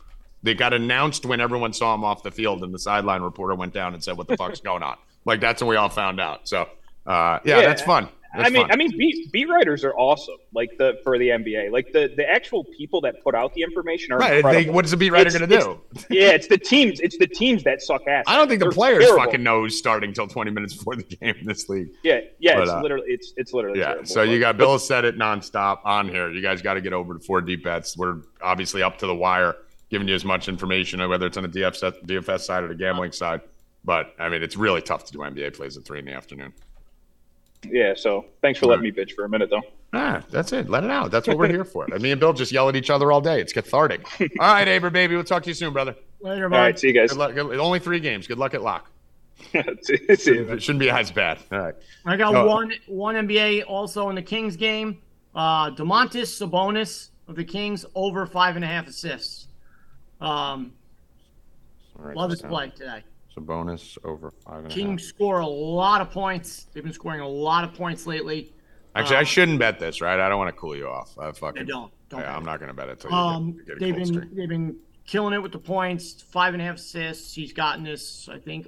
They got announced when everyone saw him off the field, and the sideline reporter went down and said, "What the fuck's going on?" Like that's when we all found out. So, uh, yeah, Yeah, that's fun. That's I mean, fun. I mean, beat beat writers are awesome. Like the for the NBA, like the the actual people that put out the information are right? They, what is the beat writer going to do? yeah, it's the teams. It's the teams that suck ass. I don't think the They're players terrible. fucking know who's starting till 20 minutes before the game in this league. Yeah, yeah. But, it's uh, literally it's it's literally Yeah. terrible. So you got Bill said it nonstop on here. You guys got to get over to four deep bets. We're obviously up to the wire, giving you as much information, whether it's on the DFS, DFS side or the gambling side. But I mean, it's really tough to do NBA plays at three in the afternoon. Yeah. So thanks for letting me bitch for a minute though. Ah, that's it. Let it out. That's what we're here for. Me and Bill just yell at each other all day. It's cathartic. All right, Aber, baby. We'll talk to you soon, brother. Later, All bud. right. See you guys. Good luck. Good, only three games. Good luck at lock. see, see you. It shouldn't be as bad. All right. I got Oh. one one NBA also in the Kings game. Uh Domantas Sabonis of the Kings over five and a half assists. Um, right, love his play today. Sabonis over five and a half. Kings score a lot of points. They've been scoring a lot of points lately. Actually, I um, shouldn't bet this, right? I don't want to cool you off. I fucking don't. don't yeah, I'm not gonna bet it till you Um, get, get they've been they've been killing it with the points. Five and a half assists. He's gotten this, I think,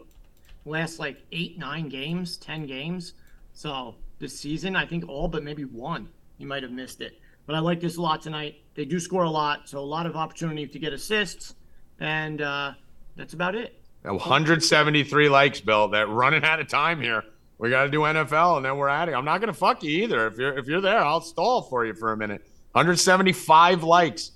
last like eight, nine games, ten games. So this season, I think all but maybe one. You might have missed it, but I like this a lot tonight. They do score a lot, so a lot of opportunity to get assists, and uh, that's about it. 173 likes, Bill. That running out of time here. We got to do NFL, and then we're it. I'm not gonna fuck you either. If you're if you're there, I'll stall for you for a minute. 175 likes.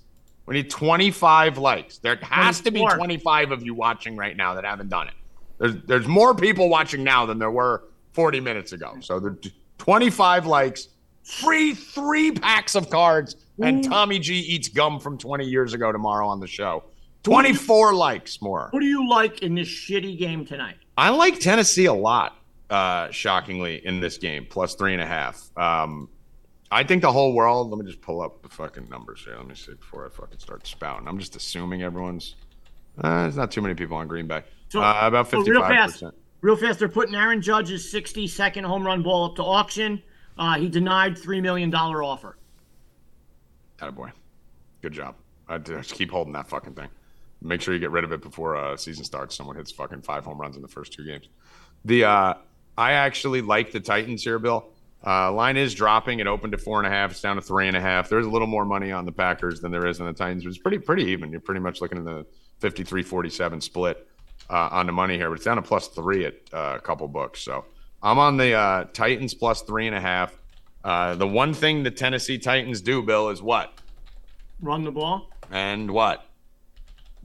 We need 25 likes. There has to be 25 of you watching right now that haven't done it. There's there's more people watching now than there were 40 minutes ago. So the 25 likes, free three packs of cards, and Tommy G eats gum from 20 years ago tomorrow on the show. 24 likes more. Who do you like in this shitty game tonight? I like Tennessee a lot, uh, shockingly, in this game, plus three and a half. Um, I think the whole world, let me just pull up the fucking numbers here. Let me see before I fucking start spouting. I'm just assuming everyone's, uh, there's not too many people on Green Bay. So- uh, about so real fast, real fast, they're putting Aaron Judge's 60-second home run ball up to auction. Uh, he denied three million dollar offer. Attaboy. Good job. I just keep holding that fucking thing. Make sure you get rid of it before uh, season starts. Someone hits fucking five home runs in the first two games. The uh, I actually like the Titans here, Bill. Uh, line is dropping. It opened to four and a half. It's down to three and a half. There's a little more money on the Packers than there is on the Titans. It's pretty pretty even. You're pretty much looking at the 53-47 split uh, on the money here, but it's down to plus three at uh, a couple books. So I'm on the uh, Titans plus three and a half. Uh, the one thing the Tennessee Titans do, Bill, is what? Run the ball. and what?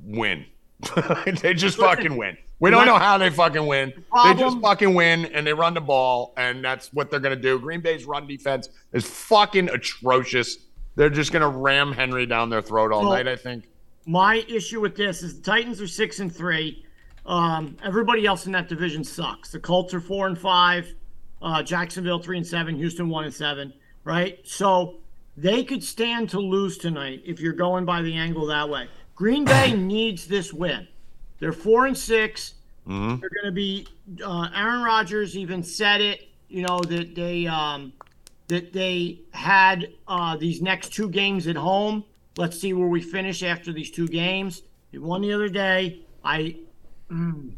Win. they just fucking win. We don't know how they fucking win. They just fucking win and they run the ball, and that's what they're gonna do. Green Bay's run defense is fucking atrocious. They're just gonna ram Henry down their throat all Well- night. I think. My issue with this is the Titans are six and three. Um, everybody else in that division sucks. The Colts are four and five. Uh, Jacksonville three and seven. Houston one and seven. Right. So they could stand to lose tonight if you're going by the angle that way. Green Bay needs this win. They're four and 6 they They're going to be. Uh, Aaron Rodgers even said it. You know that they um, that they had uh, these next two games at home. Let's see where we finish after these two games. They won the other day. I, mm,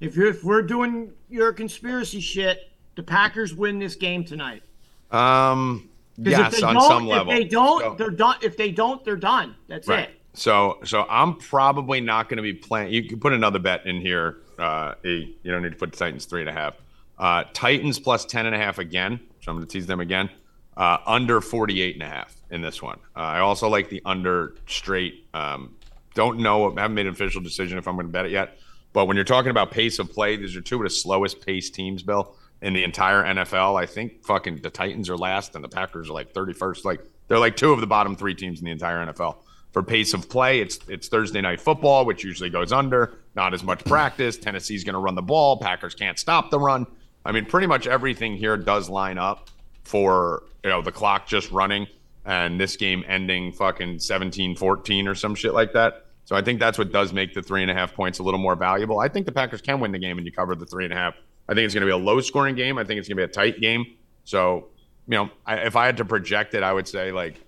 if you're, if we're doing your conspiracy shit, the Packers win this game tonight. Um. Yes, on some level. If they don't, So- they're done. If they don't, they're done. That's Right. it. So so I'm probably not going to be playing. You can put another bet in here. Uh. You don't need to put Titans three and a half. Uh, Titans plus ten and a half again. So I'm going to tease them again. Uh, under 48 and a half in this one. Uh, I also like the under straight. Um, don't know. Haven't made an official decision if I'm going to bet it yet. But when you're talking about pace of play, these are two of the slowest paced teams, Bill, in the entire NFL. I think fucking the Titans are last and the Packers are like 31st. Like they're like two of the bottom three teams in the entire NFL. For pace of play, it's it's Thursday night football, which usually goes under. Not as much practice. Tennessee's going to run the ball. Packers can't stop the run. I mean, pretty much everything here does line up for you know the clock just running and this game ending fucking 17-14 or some shit like that. So I think that's what does make the three and a half points a little more valuable. I think the Packers can win the game and you cover the three and a half. I think it's going to be a low scoring game. I think it's going to be a tight game. So you know, I, if I had to project it, I would say like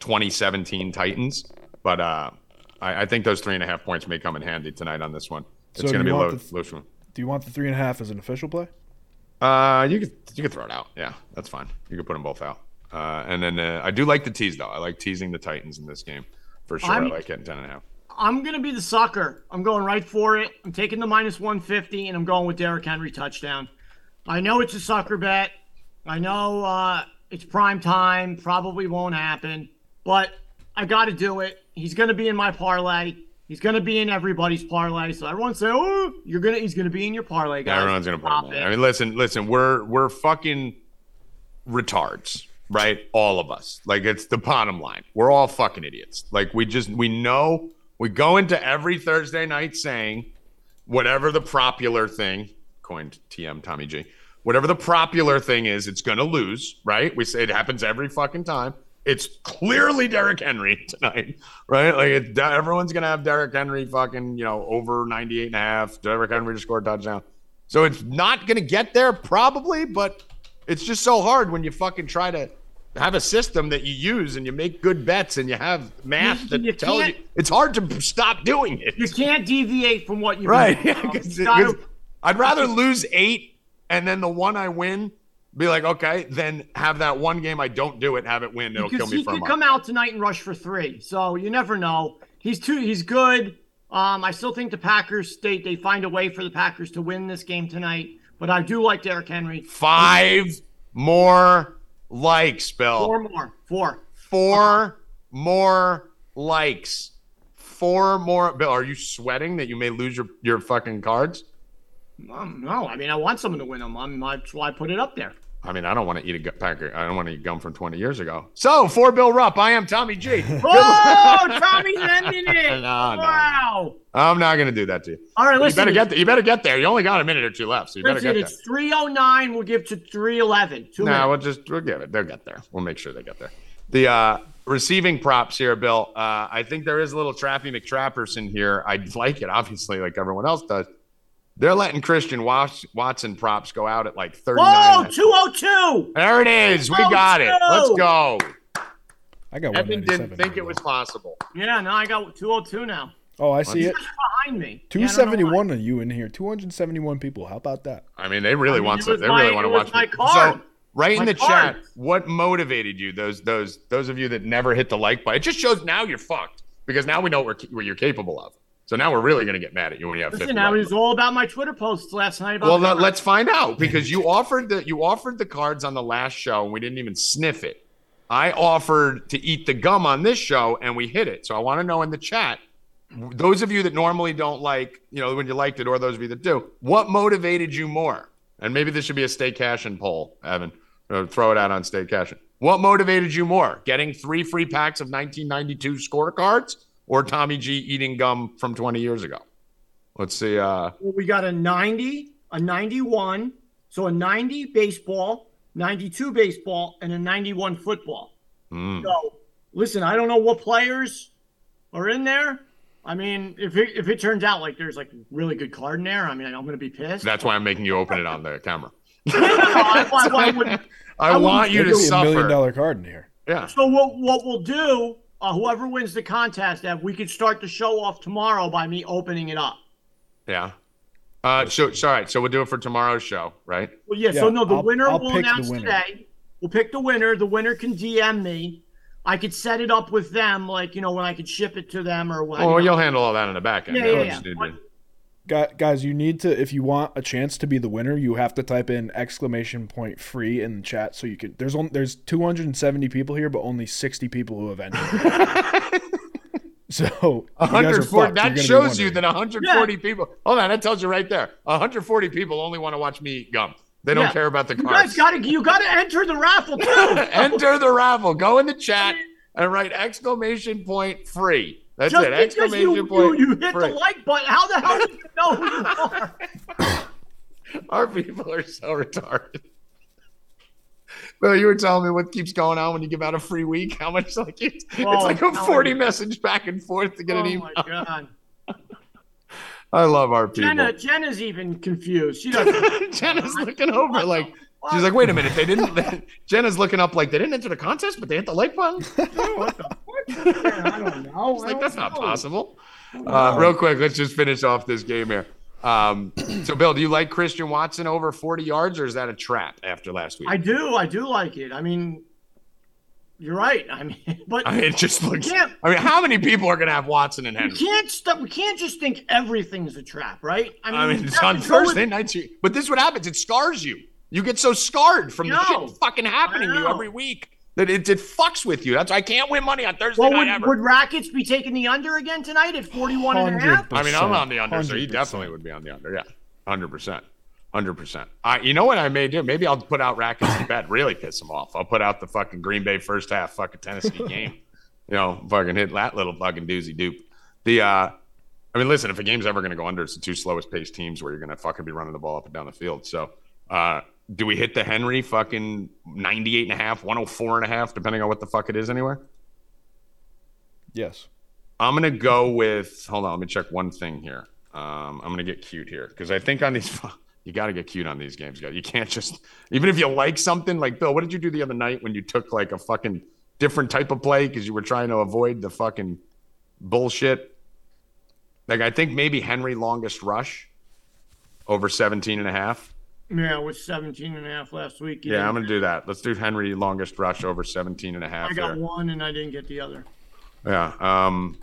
2017 Titans. But uh, I, I think those three and a half points may come in handy tonight on this one. It's So going to be a low, want the- low scoring. Do you want the three and a half as an official play? Uh, you could you could throw it out. Yeah, that's fine. You could put them both out. Uh, and then uh, I do like the tease though. I like teasing the Titans in this game for sure. i I'm- like getting ten and a half. I'm gonna be the sucker. I'm going right for it. I'm taking the minus 150, and I'm going with Derrick Henry touchdown. I know it's a sucker bet. I know uh, it's prime time. Probably won't happen, but I got to do it. He's gonna be in my parlay. He's gonna be in everybody's parlay. So everyone say, "Oh, you're gonna." He's gonna be in your parlay, guys. Everyone's gonna put Stop in. it. I mean, listen, listen. We're we're fucking retards, right? All of us. Like it's the bottom line. We're all fucking idiots. Like we just we know we go into every Thursday night saying whatever the popular thing coined TM Tommy G. Whatever the popular thing is, it's gonna lose, right? We say it happens every fucking time. It's clearly Derrick Henry tonight, right? Like everyone's gonna have Derrick Henry fucking, you know, over 98 and a half. Derrick Henry to score a touchdown. So it's not gonna get there probably, but it's just so hard when you fucking try to have a system that you use and you make good bets and you have math You- that you tells you it's hard to stop doing it. You can't deviate from what you Right. You 'Cause- gotta- 'cause I'd rather lose eight and then the one I win be like, okay, then have that one game I don't do it, have it win. It'll kill because me he for a could come out tonight and rush for three. So you never know. He's too. He's good. Um, I still think the Packers they they find a way for the Packers to win this game tonight. But I do like Derrick Henry. Five more likes, Bill. Four more. Four. Four more likes. Four more. Bill, are you sweating that you may lose your, your fucking cards? Um, no, I mean I want someone to win them. I'm, that's why I put it up there. I mean, I don't want to eat a gu- packer. I don't want to eat gum from 20 years ago. So, for Bill Rupp, I am Tommy G. Oh, Tommy's ending it. No, no. wow. I'm not going to do that to you. All right, You listen. better get there. You better get there. You only got a minute or two left, so you better get there. it's 309. We'll give to 311. Two No, minutes. we'll just we'll give it. They'll get there. We'll make sure they get there. The uh, receiving props here, Bill. Uh, I think there is a little Trappy McTrapperson here. I'd like it, obviously, like everyone else does. They're letting Christian Watson props go out at like 39. Whoa, 202. There it is. We got it. Let's oh go. I got Evan didn't think it was possible. Yeah, no, I got 202 now. Oh, I see it. Behind me. Yeah, I don't know why. 271 of you in here. 271 people. How about that? I mean, they really I mean, want it some. was They my- really want to watch my me. card. So, right in the card. chat, what motivated you? Those those those of you that never hit the like button. It just shows now you're fucked because now we know what, what you're capable of. So now we're really going to get mad at you when you have 50 Listen, I likes. was all about my Twitter posts last night. About Well, let, let's find out because you offered the you offered the cards on the last show and we didn't even sniff it. I offered to eat the gum on this show and we hit it. So I want to know in the chat those of you that normally don't like, you know, when you liked it, or those of you that do, what motivated you more? And maybe this should be a Stay Cashin poll, Evan. Uh, throw it out on Stay Cashin. What motivated you more? Getting three free packs of 1992 scorecards or Tommy G eating gum from 20 years ago? Let's see. Uh, Well, we got a 90, a 91, so a 90 baseball, 92 baseball, and a 91 football. mm. So, listen, I don't know what players are in there. I mean, if it, if it turns out like there's like really good card in there, I mean, I'm going to be pissed. That's why I'm making you open it on the camera. I, I- I wouldn't- I, I want you to could be a million dollar card in here. Yeah. So what what we'll do, uh, whoever wins the contest, Ev, we could start the show off tomorrow by me opening it up. Yeah. Uh, so, so, all right. So we'll do it for tomorrow's show, right? Well, yeah. Yeah, so no, the I'll- winner I'll will announce winner. today. We'll pick the winner. The winner can DM me. I could set it up with them, like you know, when I could ship it to them or what. Oh, you know. you'll handle all that in the back end. Yeah, You yeah, just yeah. need But- to- Gu- Guys, you need to if you want a chance to be the winner, you have to type in exclamation point free in the chat so you can. There's only there's 270 people here, but only 60 people who have entered. so you guys are 140. fucked. That shows you that 140 people. Hold on, that tells you right there. 140 people only want to watch me eat gum. They don't Yeah. care about the You cards. guys got to you got to enter the raffle too. Enter the raffle. Go in the chat and write exclamation point free. That's Just it. Exclamation you, you, point you hit free. the like button, how the hell do you know who you are? Our people are so retarded. Well, you were telling me what keeps going on when you give out a free week. How much like it's, it's Oh, like a I'm telling 40 you. message back and forth to get Oh an email. my god. I love our people. Jenna, Jenna's even confused. She doesn't. Jenna's looking over What like the she's like, wait a minute, they didn't. Jenna's looking up like they didn't enter the contest, but they hit the like button. what the? Yeah, I don't know. It's I like don't that's not possible. Uh, real quick, let's just finish off this game here. Um, so, Bill, do you like Christian Watson over 40 yards, or is that a trap after last week? I do. I do like it. I mean, you're right. I mean, but I mean, it just looks. I mean, how many people are going to have Watson and we Henry? can't stop. We can't just think everything's a trap, right? I mean, we it's on with- Thursday nights. you- But this is what happens. It scars you. You get so scarred from the I shit fucking happening to you every week that it, it fucks with you. That's I can't win money on Thursday Well, night would, ever. would Rackets be taking the under again tonight at 41 and a half? I mean, I'm on the under, so he definitely would be on the under. Yeah, hundred percent, hundred percent. I, you know what I may do? Maybe I'll put out Rackets to bet, really piss him off. I'll put out the fucking Green Bay first half fucking Tennessee game. You know, fucking hit that little fucking doozy dupe. The, uh, I mean, listen, if a game's ever going to go under, it's the two slowest paced teams where you're going to fucking be running the ball up and down the field. So, uh, do we hit the Henry fucking 98 and a half, 104 and a half, depending on what the fuck it is anywhere? Yes. I'm gonna go with. Hold on, let me check one thing here. Um, I'm gonna get cute here because I think on these, you got to get cute on these games. guys. You can't just even if you like something like Bill. What did you do the other night when you took like a fucking different type of play because you were trying to avoid the fucking bullshit? Like I think maybe Henry longest rush over 17 and a half. Yeah, it was 17 and a half last week. Yeah, I'm gonna do that. Let's do Henry longest rush over 17 and a half. I got one and I didn't get the other. Yeah. Um,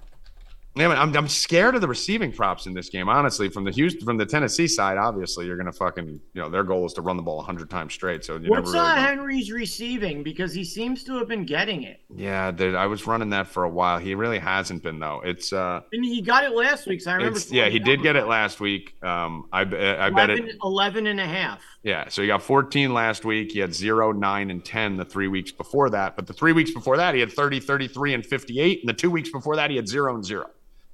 yeah, man, I'm, I'm scared of the receiving props in this game. Honestly, from the Houston, from the Tennessee side, obviously you're gonna fucking, you know, their goal is to run the ball 100 times straight. So you What's never really. uh. Henry's receiving? Because he seems to have been getting it. yeah, dude, I was running that for a while. He really hasn't been though. It's uh, And he got it last week. So I remember. yeah, he did get it last week. Um, I be- I bet it. 11 and a half. Yeah, so he got 14 last week. He had 0, 9, and 10 the three weeks before that. But the three weeks before that, he had 30, 33, and 58. And the two weeks before that, he had 0 and 0.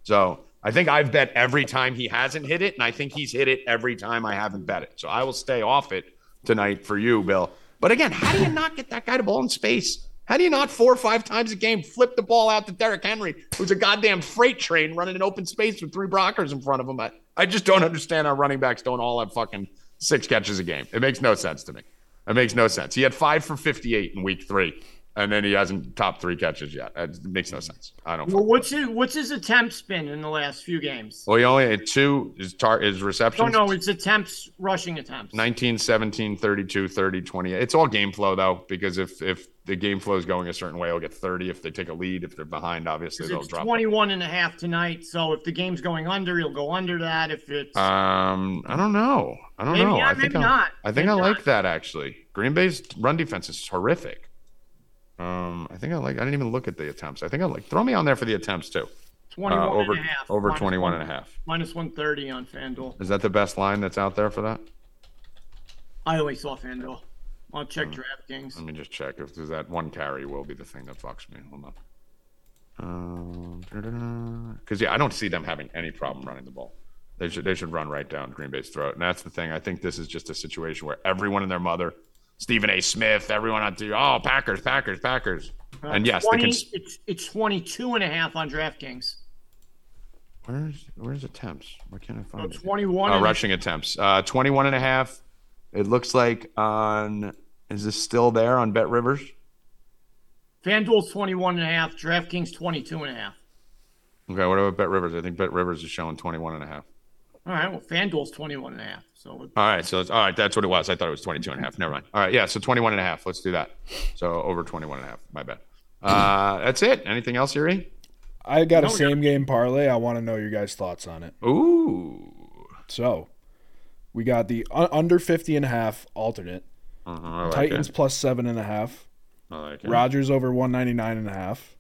So I think I've bet every time he hasn't hit it. And I think he's hit it every time I haven't bet it. So I will stay off it tonight for you, Bill. But again, how do you not get that guy to ball in space? How do you not four or five times a game flip the ball out to Derrick Henry, who's a goddamn freight train running in open space with three blockers in front of him? I, I just don't understand how running backs don't all have fucking six catches a game. It makes no sense to me. It makes no sense. He had five for 58 in week three, and then he hasn't top three catches yet. It makes no sense. I don't. Well, what's his what's his attempts been in the last few games? Well, he only had two. His, tar- his receptions. No, no, it's attempts, rushing attempts. 19, 17, 32, 30, 28. It's all game flow though, because if if the game flow is going a certain way, he'll get 30. If they take a lead, if they're behind, obviously they'll It's drop. 21 and a half tonight. So if the game's going under, he'll go under that. If it's Um, I don't know. I don't maybe know. not, I think maybe I, not. I think Maybe I like not. that actually. Green Bay's run defense is horrific. Um, I think I like. I didn't even look at the attempts. I think I like. Throw me on there for the attempts too. 21 Uh, over and a half. over Minus 21 one- and a half. Minus 130 on FanDuel. Is that the best line that's out there for that? I always saw FanDuel. I'll check DraftKings. Let me just check if there's that one carry will be the thing that fucks me. Hold on. Because yeah, I don't see them having any problem running the ball. They should they should run right down Green Bay's throat, and that's the thing. I think this is just a situation where everyone and their mother, Stephen A. Smith, everyone on there, oh Packers, Packers, Packers, and yes, the 20, cons- it's it's 22 and a half on DraftKings. where's where's attempts? Why can't I So find it? 21. Uh, and a- rushing attempts, uh, 21 and a half. It looks like on is this still there on Bet Rivers? FanDuel's 21 and a half. DraftKings 22 and a half. Okay, what about Bet Rivers? I think Bet Rivers is showing 21 and a half. All right. Well, FanDuel's 21 and a half. So All right, so it's, all right, that's what it was. I thought it was 22 and a half. Never mind. All right, yeah, so 21 and a half. Let's do that. So over 21 and a half. My bad. Uh, that's it. Anything else, Yuri? I got a same game parlay. I want to know your guys' thoughts on it. Ooh. So, we got the under 50 and a half alternate. Uh-huh, like Titans it. plus seven and a half. I like it. Rodgers over 199 and a half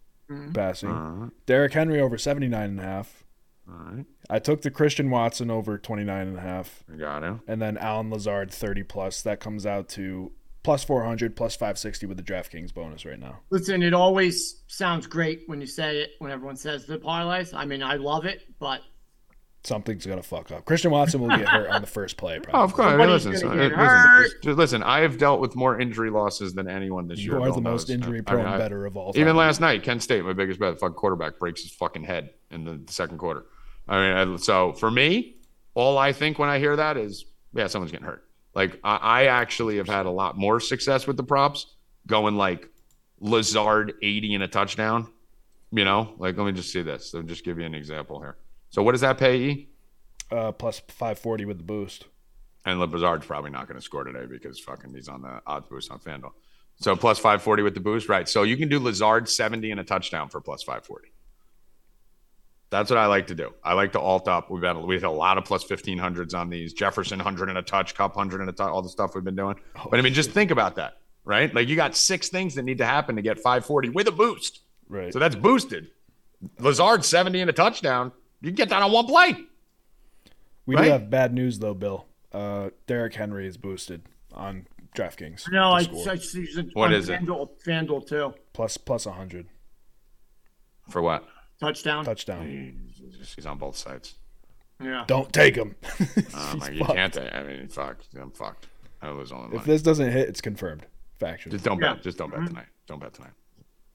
passing. Uh-huh. Derrick Henry over 79 and a half. All right, I took the Christian Watson over 29 and a half. Got it. And then Allen Lazard 30 plus. That comes out to plus 400, plus 560 with the DraftKings bonus right now. listen, it always sounds great when you say it. When everyone says the parlays, I mean, I love it, but Something's going to fuck up. Christian Watson will get hurt on the first play, probably. Oh, of course. I Somebody's listen, so- get listen, just- just listen, I have dealt with more injury losses than anyone this You year. You are the most knows. injury I mean, prone better of all time. Even last night, Kent State, my biggest bet, the fucking quarterback breaks his fucking head in the second quarter. I mean, so for me, all I think when I hear that is, yeah, someone's getting hurt. Like I, I actually have had a lot more success with the props, going like Lazard eighty and a touchdown. You know, like let me just see this. Let me just give you an example here. So what does that pay? E? Uh, plus 540 with the boost. And Lazard's probably not going to score today because fucking he's on the odds boost on FanDuel. So plus 540 with the boost, right? So you can do Lazard 70 and a touchdown for plus 540. That's what I like to do. I like to alt up. We've had we've had a lot of plus 1500s on these. Jefferson 100 and a touch, Kupp 100 and a touch, all the stuff we've been doing. but I mean, just think about that, right? Like you got six things that need to happen to get 540 with a boost. Right. So that's boosted. Lazard 70 and a touchdown. You can get that on one play. we right? do have bad news, though, Bill. Uh, Derrick Henry is boosted on DraftKings. no, to I, score. I see it What it? FanDuel, FanDuel too. plus plus 100 For what? Touchdown. touchdown. He's on both sides. Yeah. Don't take him. Um, like, you can't. I mean, fuck. I'm fucked. I lose all my if this doesn't hit, it's confirmed. Faction. Just don't Yeah. bet. Just don't bet tonight. Don't bet tonight.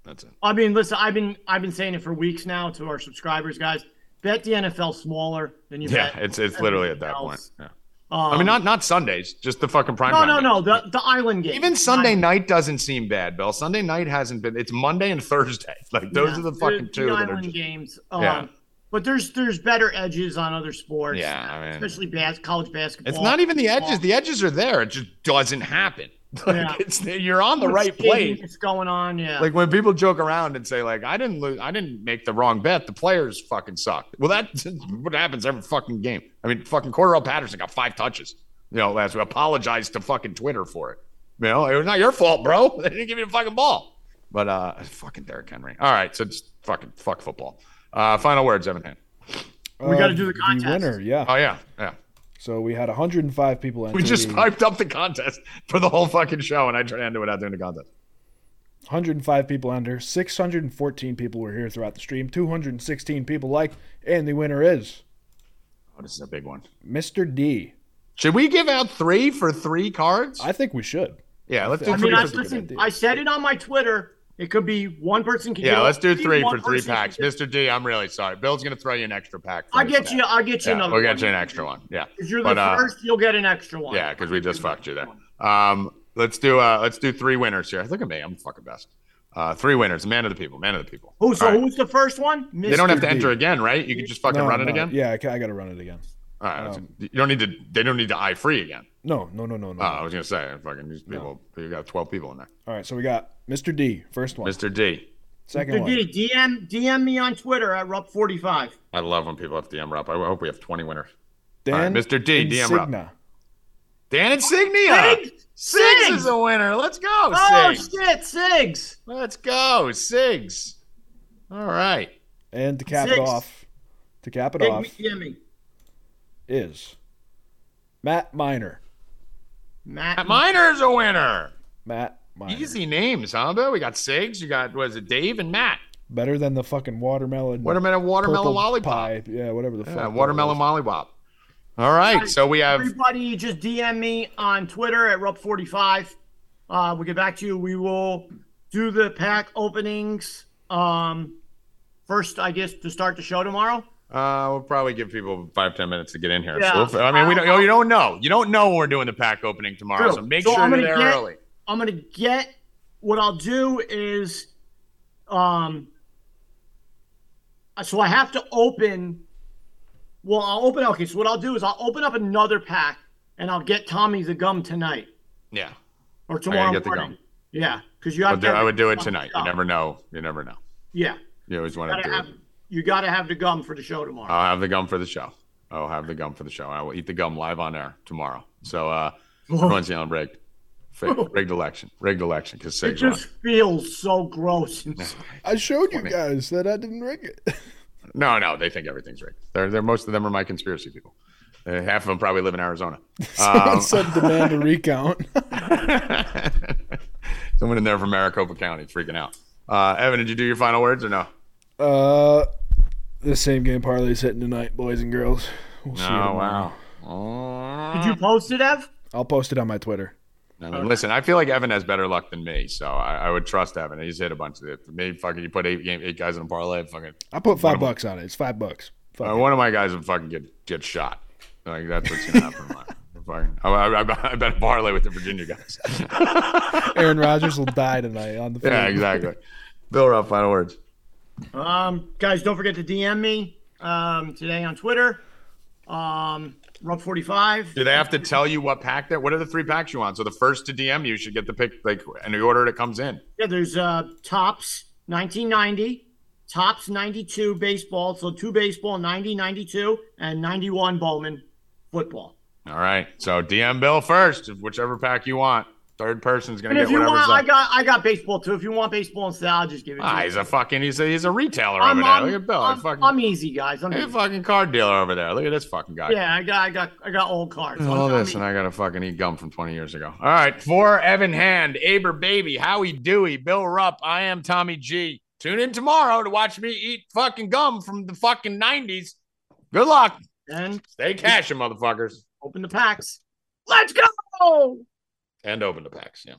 That's it. I mean, listen, I've been I've been saying it for weeks now to our subscribers, guys. Bet the NFL smaller than you Yeah, bet. it's it's literally at that everything point. Yeah. Um, I mean, not not Sundays, just the fucking prime no, time. no, games. no. The the island game. Even Sunday night doesn't seem bad, Bill. Sunday night hasn't been. It's Monday and Thursday. Like those Yeah, are the fucking two that are island just. games. Um, Yeah. But there's there's better edges on other sports. Yeah, I mean- especially bas- college basketball. It's not even the edges. The edges are there. It just doesn't happen. Like Yeah. it's you're on the right Skating place. It's going on. Yeah. Like when people joke around and say like I didn't lose, I didn't make the wrong bet. The players fucking sucked. Well, that's what happens every fucking game. I mean, fucking Cordell Patterson got five touches. You know, last week. Apologized to fucking Twitter for it. You know, it was not your fault, bro. They didn't give you the fucking ball. But uh, fucking Derrick Henry. All right, so just fucking fuck football. Uh, final words, Evan Hand. We gotta do the The contest. winner, yeah. Oh yeah, yeah. So we had 105 people enter. We just the- hyped up the contest for the whole fucking show, and I tried to into it out during the contest. 105 people enter. 614 people were here throughout the stream. 216 people liked, and the winner is Oh, this is a big one. Mr. D. Should we give out three for three cards? I think we should. yeah, let's do I I three. mean, I, That's listen. I said it on my Twitter. It could be one person can. Yeah, get let's do three for three packs. Mr. D, I'm really sorry. Bill's gonna throw you an extra pack. I'll get guy. you. I'll get you Yeah, another. we'll one. get you an extra one. Yeah, If you're But, the uh, first, you'll get an extra one. yeah, because we just fucked you there. Um, let's do uh, let's do three winners here. Look at me, I'm the fucking best. Uh, three winners, man of the people, man of the people. Who? So All right. who's the first one? They don't have to D. enter again, right? You can just fucking No, run it again. Yeah, I, got to run it again. All right, Um, you don't need to. They don't need to eye free again. No, no, no, no, no. Oh, I was gonna say, fucking these people. You got 12 people in there. All right, so we got Mr. D, first one. Mr. D, Second Mr. one. D, DM DM me on Twitter at Rup45. I love when people have DM rup. I hope we have 20 winners. Dan All right, Mr. D, DM Rob. Insignia. Dan Insignia. Sigs! Sigs Sigs! is a winner. Let's go, Oh Sigs. shit, Sigs. Let's go, Sigs. All right. And to cap Six. it off, to cap it Big off, me, yeah, me. Is Matt Miner. Matt. Miner's a winner. Matt Miner. Easy names, huh? Bill? We got Sigs. You got was it Dave and Matt? Better than the fucking watermelon. Watermelon, watermelon lollipop. pie. Yeah, whatever the fuck. Yeah, that watermelon lollipop. All right, so we have Everybody, just DM me on Twitter at Rup45. Uh, we'll get back to you. We will do the pack openings um, first, I guess, to start the show tomorrow. Uh, we'll probably give people five ten minutes to get in here. Yeah. So I mean, we don't. oh, You don't know. You don't know when we're doing the pack opening tomorrow. True. So make So sure I'm you're there get- early. I'm gonna get what I'll do is um so I have to open well I'll open okay, so what I'll do is I'll open up another pack and I'll get Tommy the gum tonight Yeah, or tomorrow get the morning. gum. Yeah, because you I have would, to do, I would do it the tonight. You never know. You never know. Yeah. You always want to do have, it. You gotta have the gum for the show tomorrow. I'll have the gum for the show. I'll have the gum for the show. I will eat the gum live on air tomorrow. So uh, everyone's yelling rigged. Fake, rigged election. Rigged election because it Sigs just feels so gross. I showed you guys that I didn't rig it. No, no, they think everything's rigged. They're, they're most of them are my conspiracy people. Uh, half of them probably live in Arizona. Someone Um, said demand a recount. Someone in there from Maricopa County freaking out. Uh, Evan, did you do your final words or no? uh, the same game parlay's hitting tonight, boys and girls. We'll see you Oh tomorrow. wow. Did you post it, Ev? I'll post it on my Twitter. I mean, listen, I feel like Evan has better luck than me, so I, I would trust Evan. He's hit a bunch of it. For me, fucking, you put eight game, eight guys in a parlay, fucking. I put five One of- bucks on it. It's five bucks. Fuck Uh, it. one of my guys would fucking get get shot. Like that's what's gonna happen. fucking, I, I, I, I bet a parlay with the Virginia guys. Aaron Rodgers will die tonight on the field. yeah, exactly. Bill Rupp, final words. Um, guys, don't forget to DM me um, today on Twitter. Um, Rup45. Do they have to tell you what pack that? What are the three packs you want? So the first to DM you should get the pick, like in the order it comes in. Yeah, there's uh, Topps 1990, Topps 92 baseball. So two baseball, 90, 92, and 91 Bowman football. All right. So DM Bill first, whichever pack you want. Third person's gonna And get if you whatever's want, I got I got baseball too. If you want baseball instead, I'll just give it to Ah, you. he's a fucking he's a he's a retailer I'm, over there. I'm, Look at Bill. I'm, fucking, I'm easy, guys. I'm a easy. fucking card dealer over there. Look at this fucking guy. Yeah, I got I got I got old cards. All I'm- this, and I gotta fucking eat gum from 20 years ago. All right, for Evan Hand, Aber Baby, Howie Dewey, Bill Rupp, I am Tommy G. Tune in tomorrow to watch me eat fucking gum from the fucking 90s. Good luck. and Stay cashing, motherfuckers. open the packs. Let's go. And open the packs. Yeah.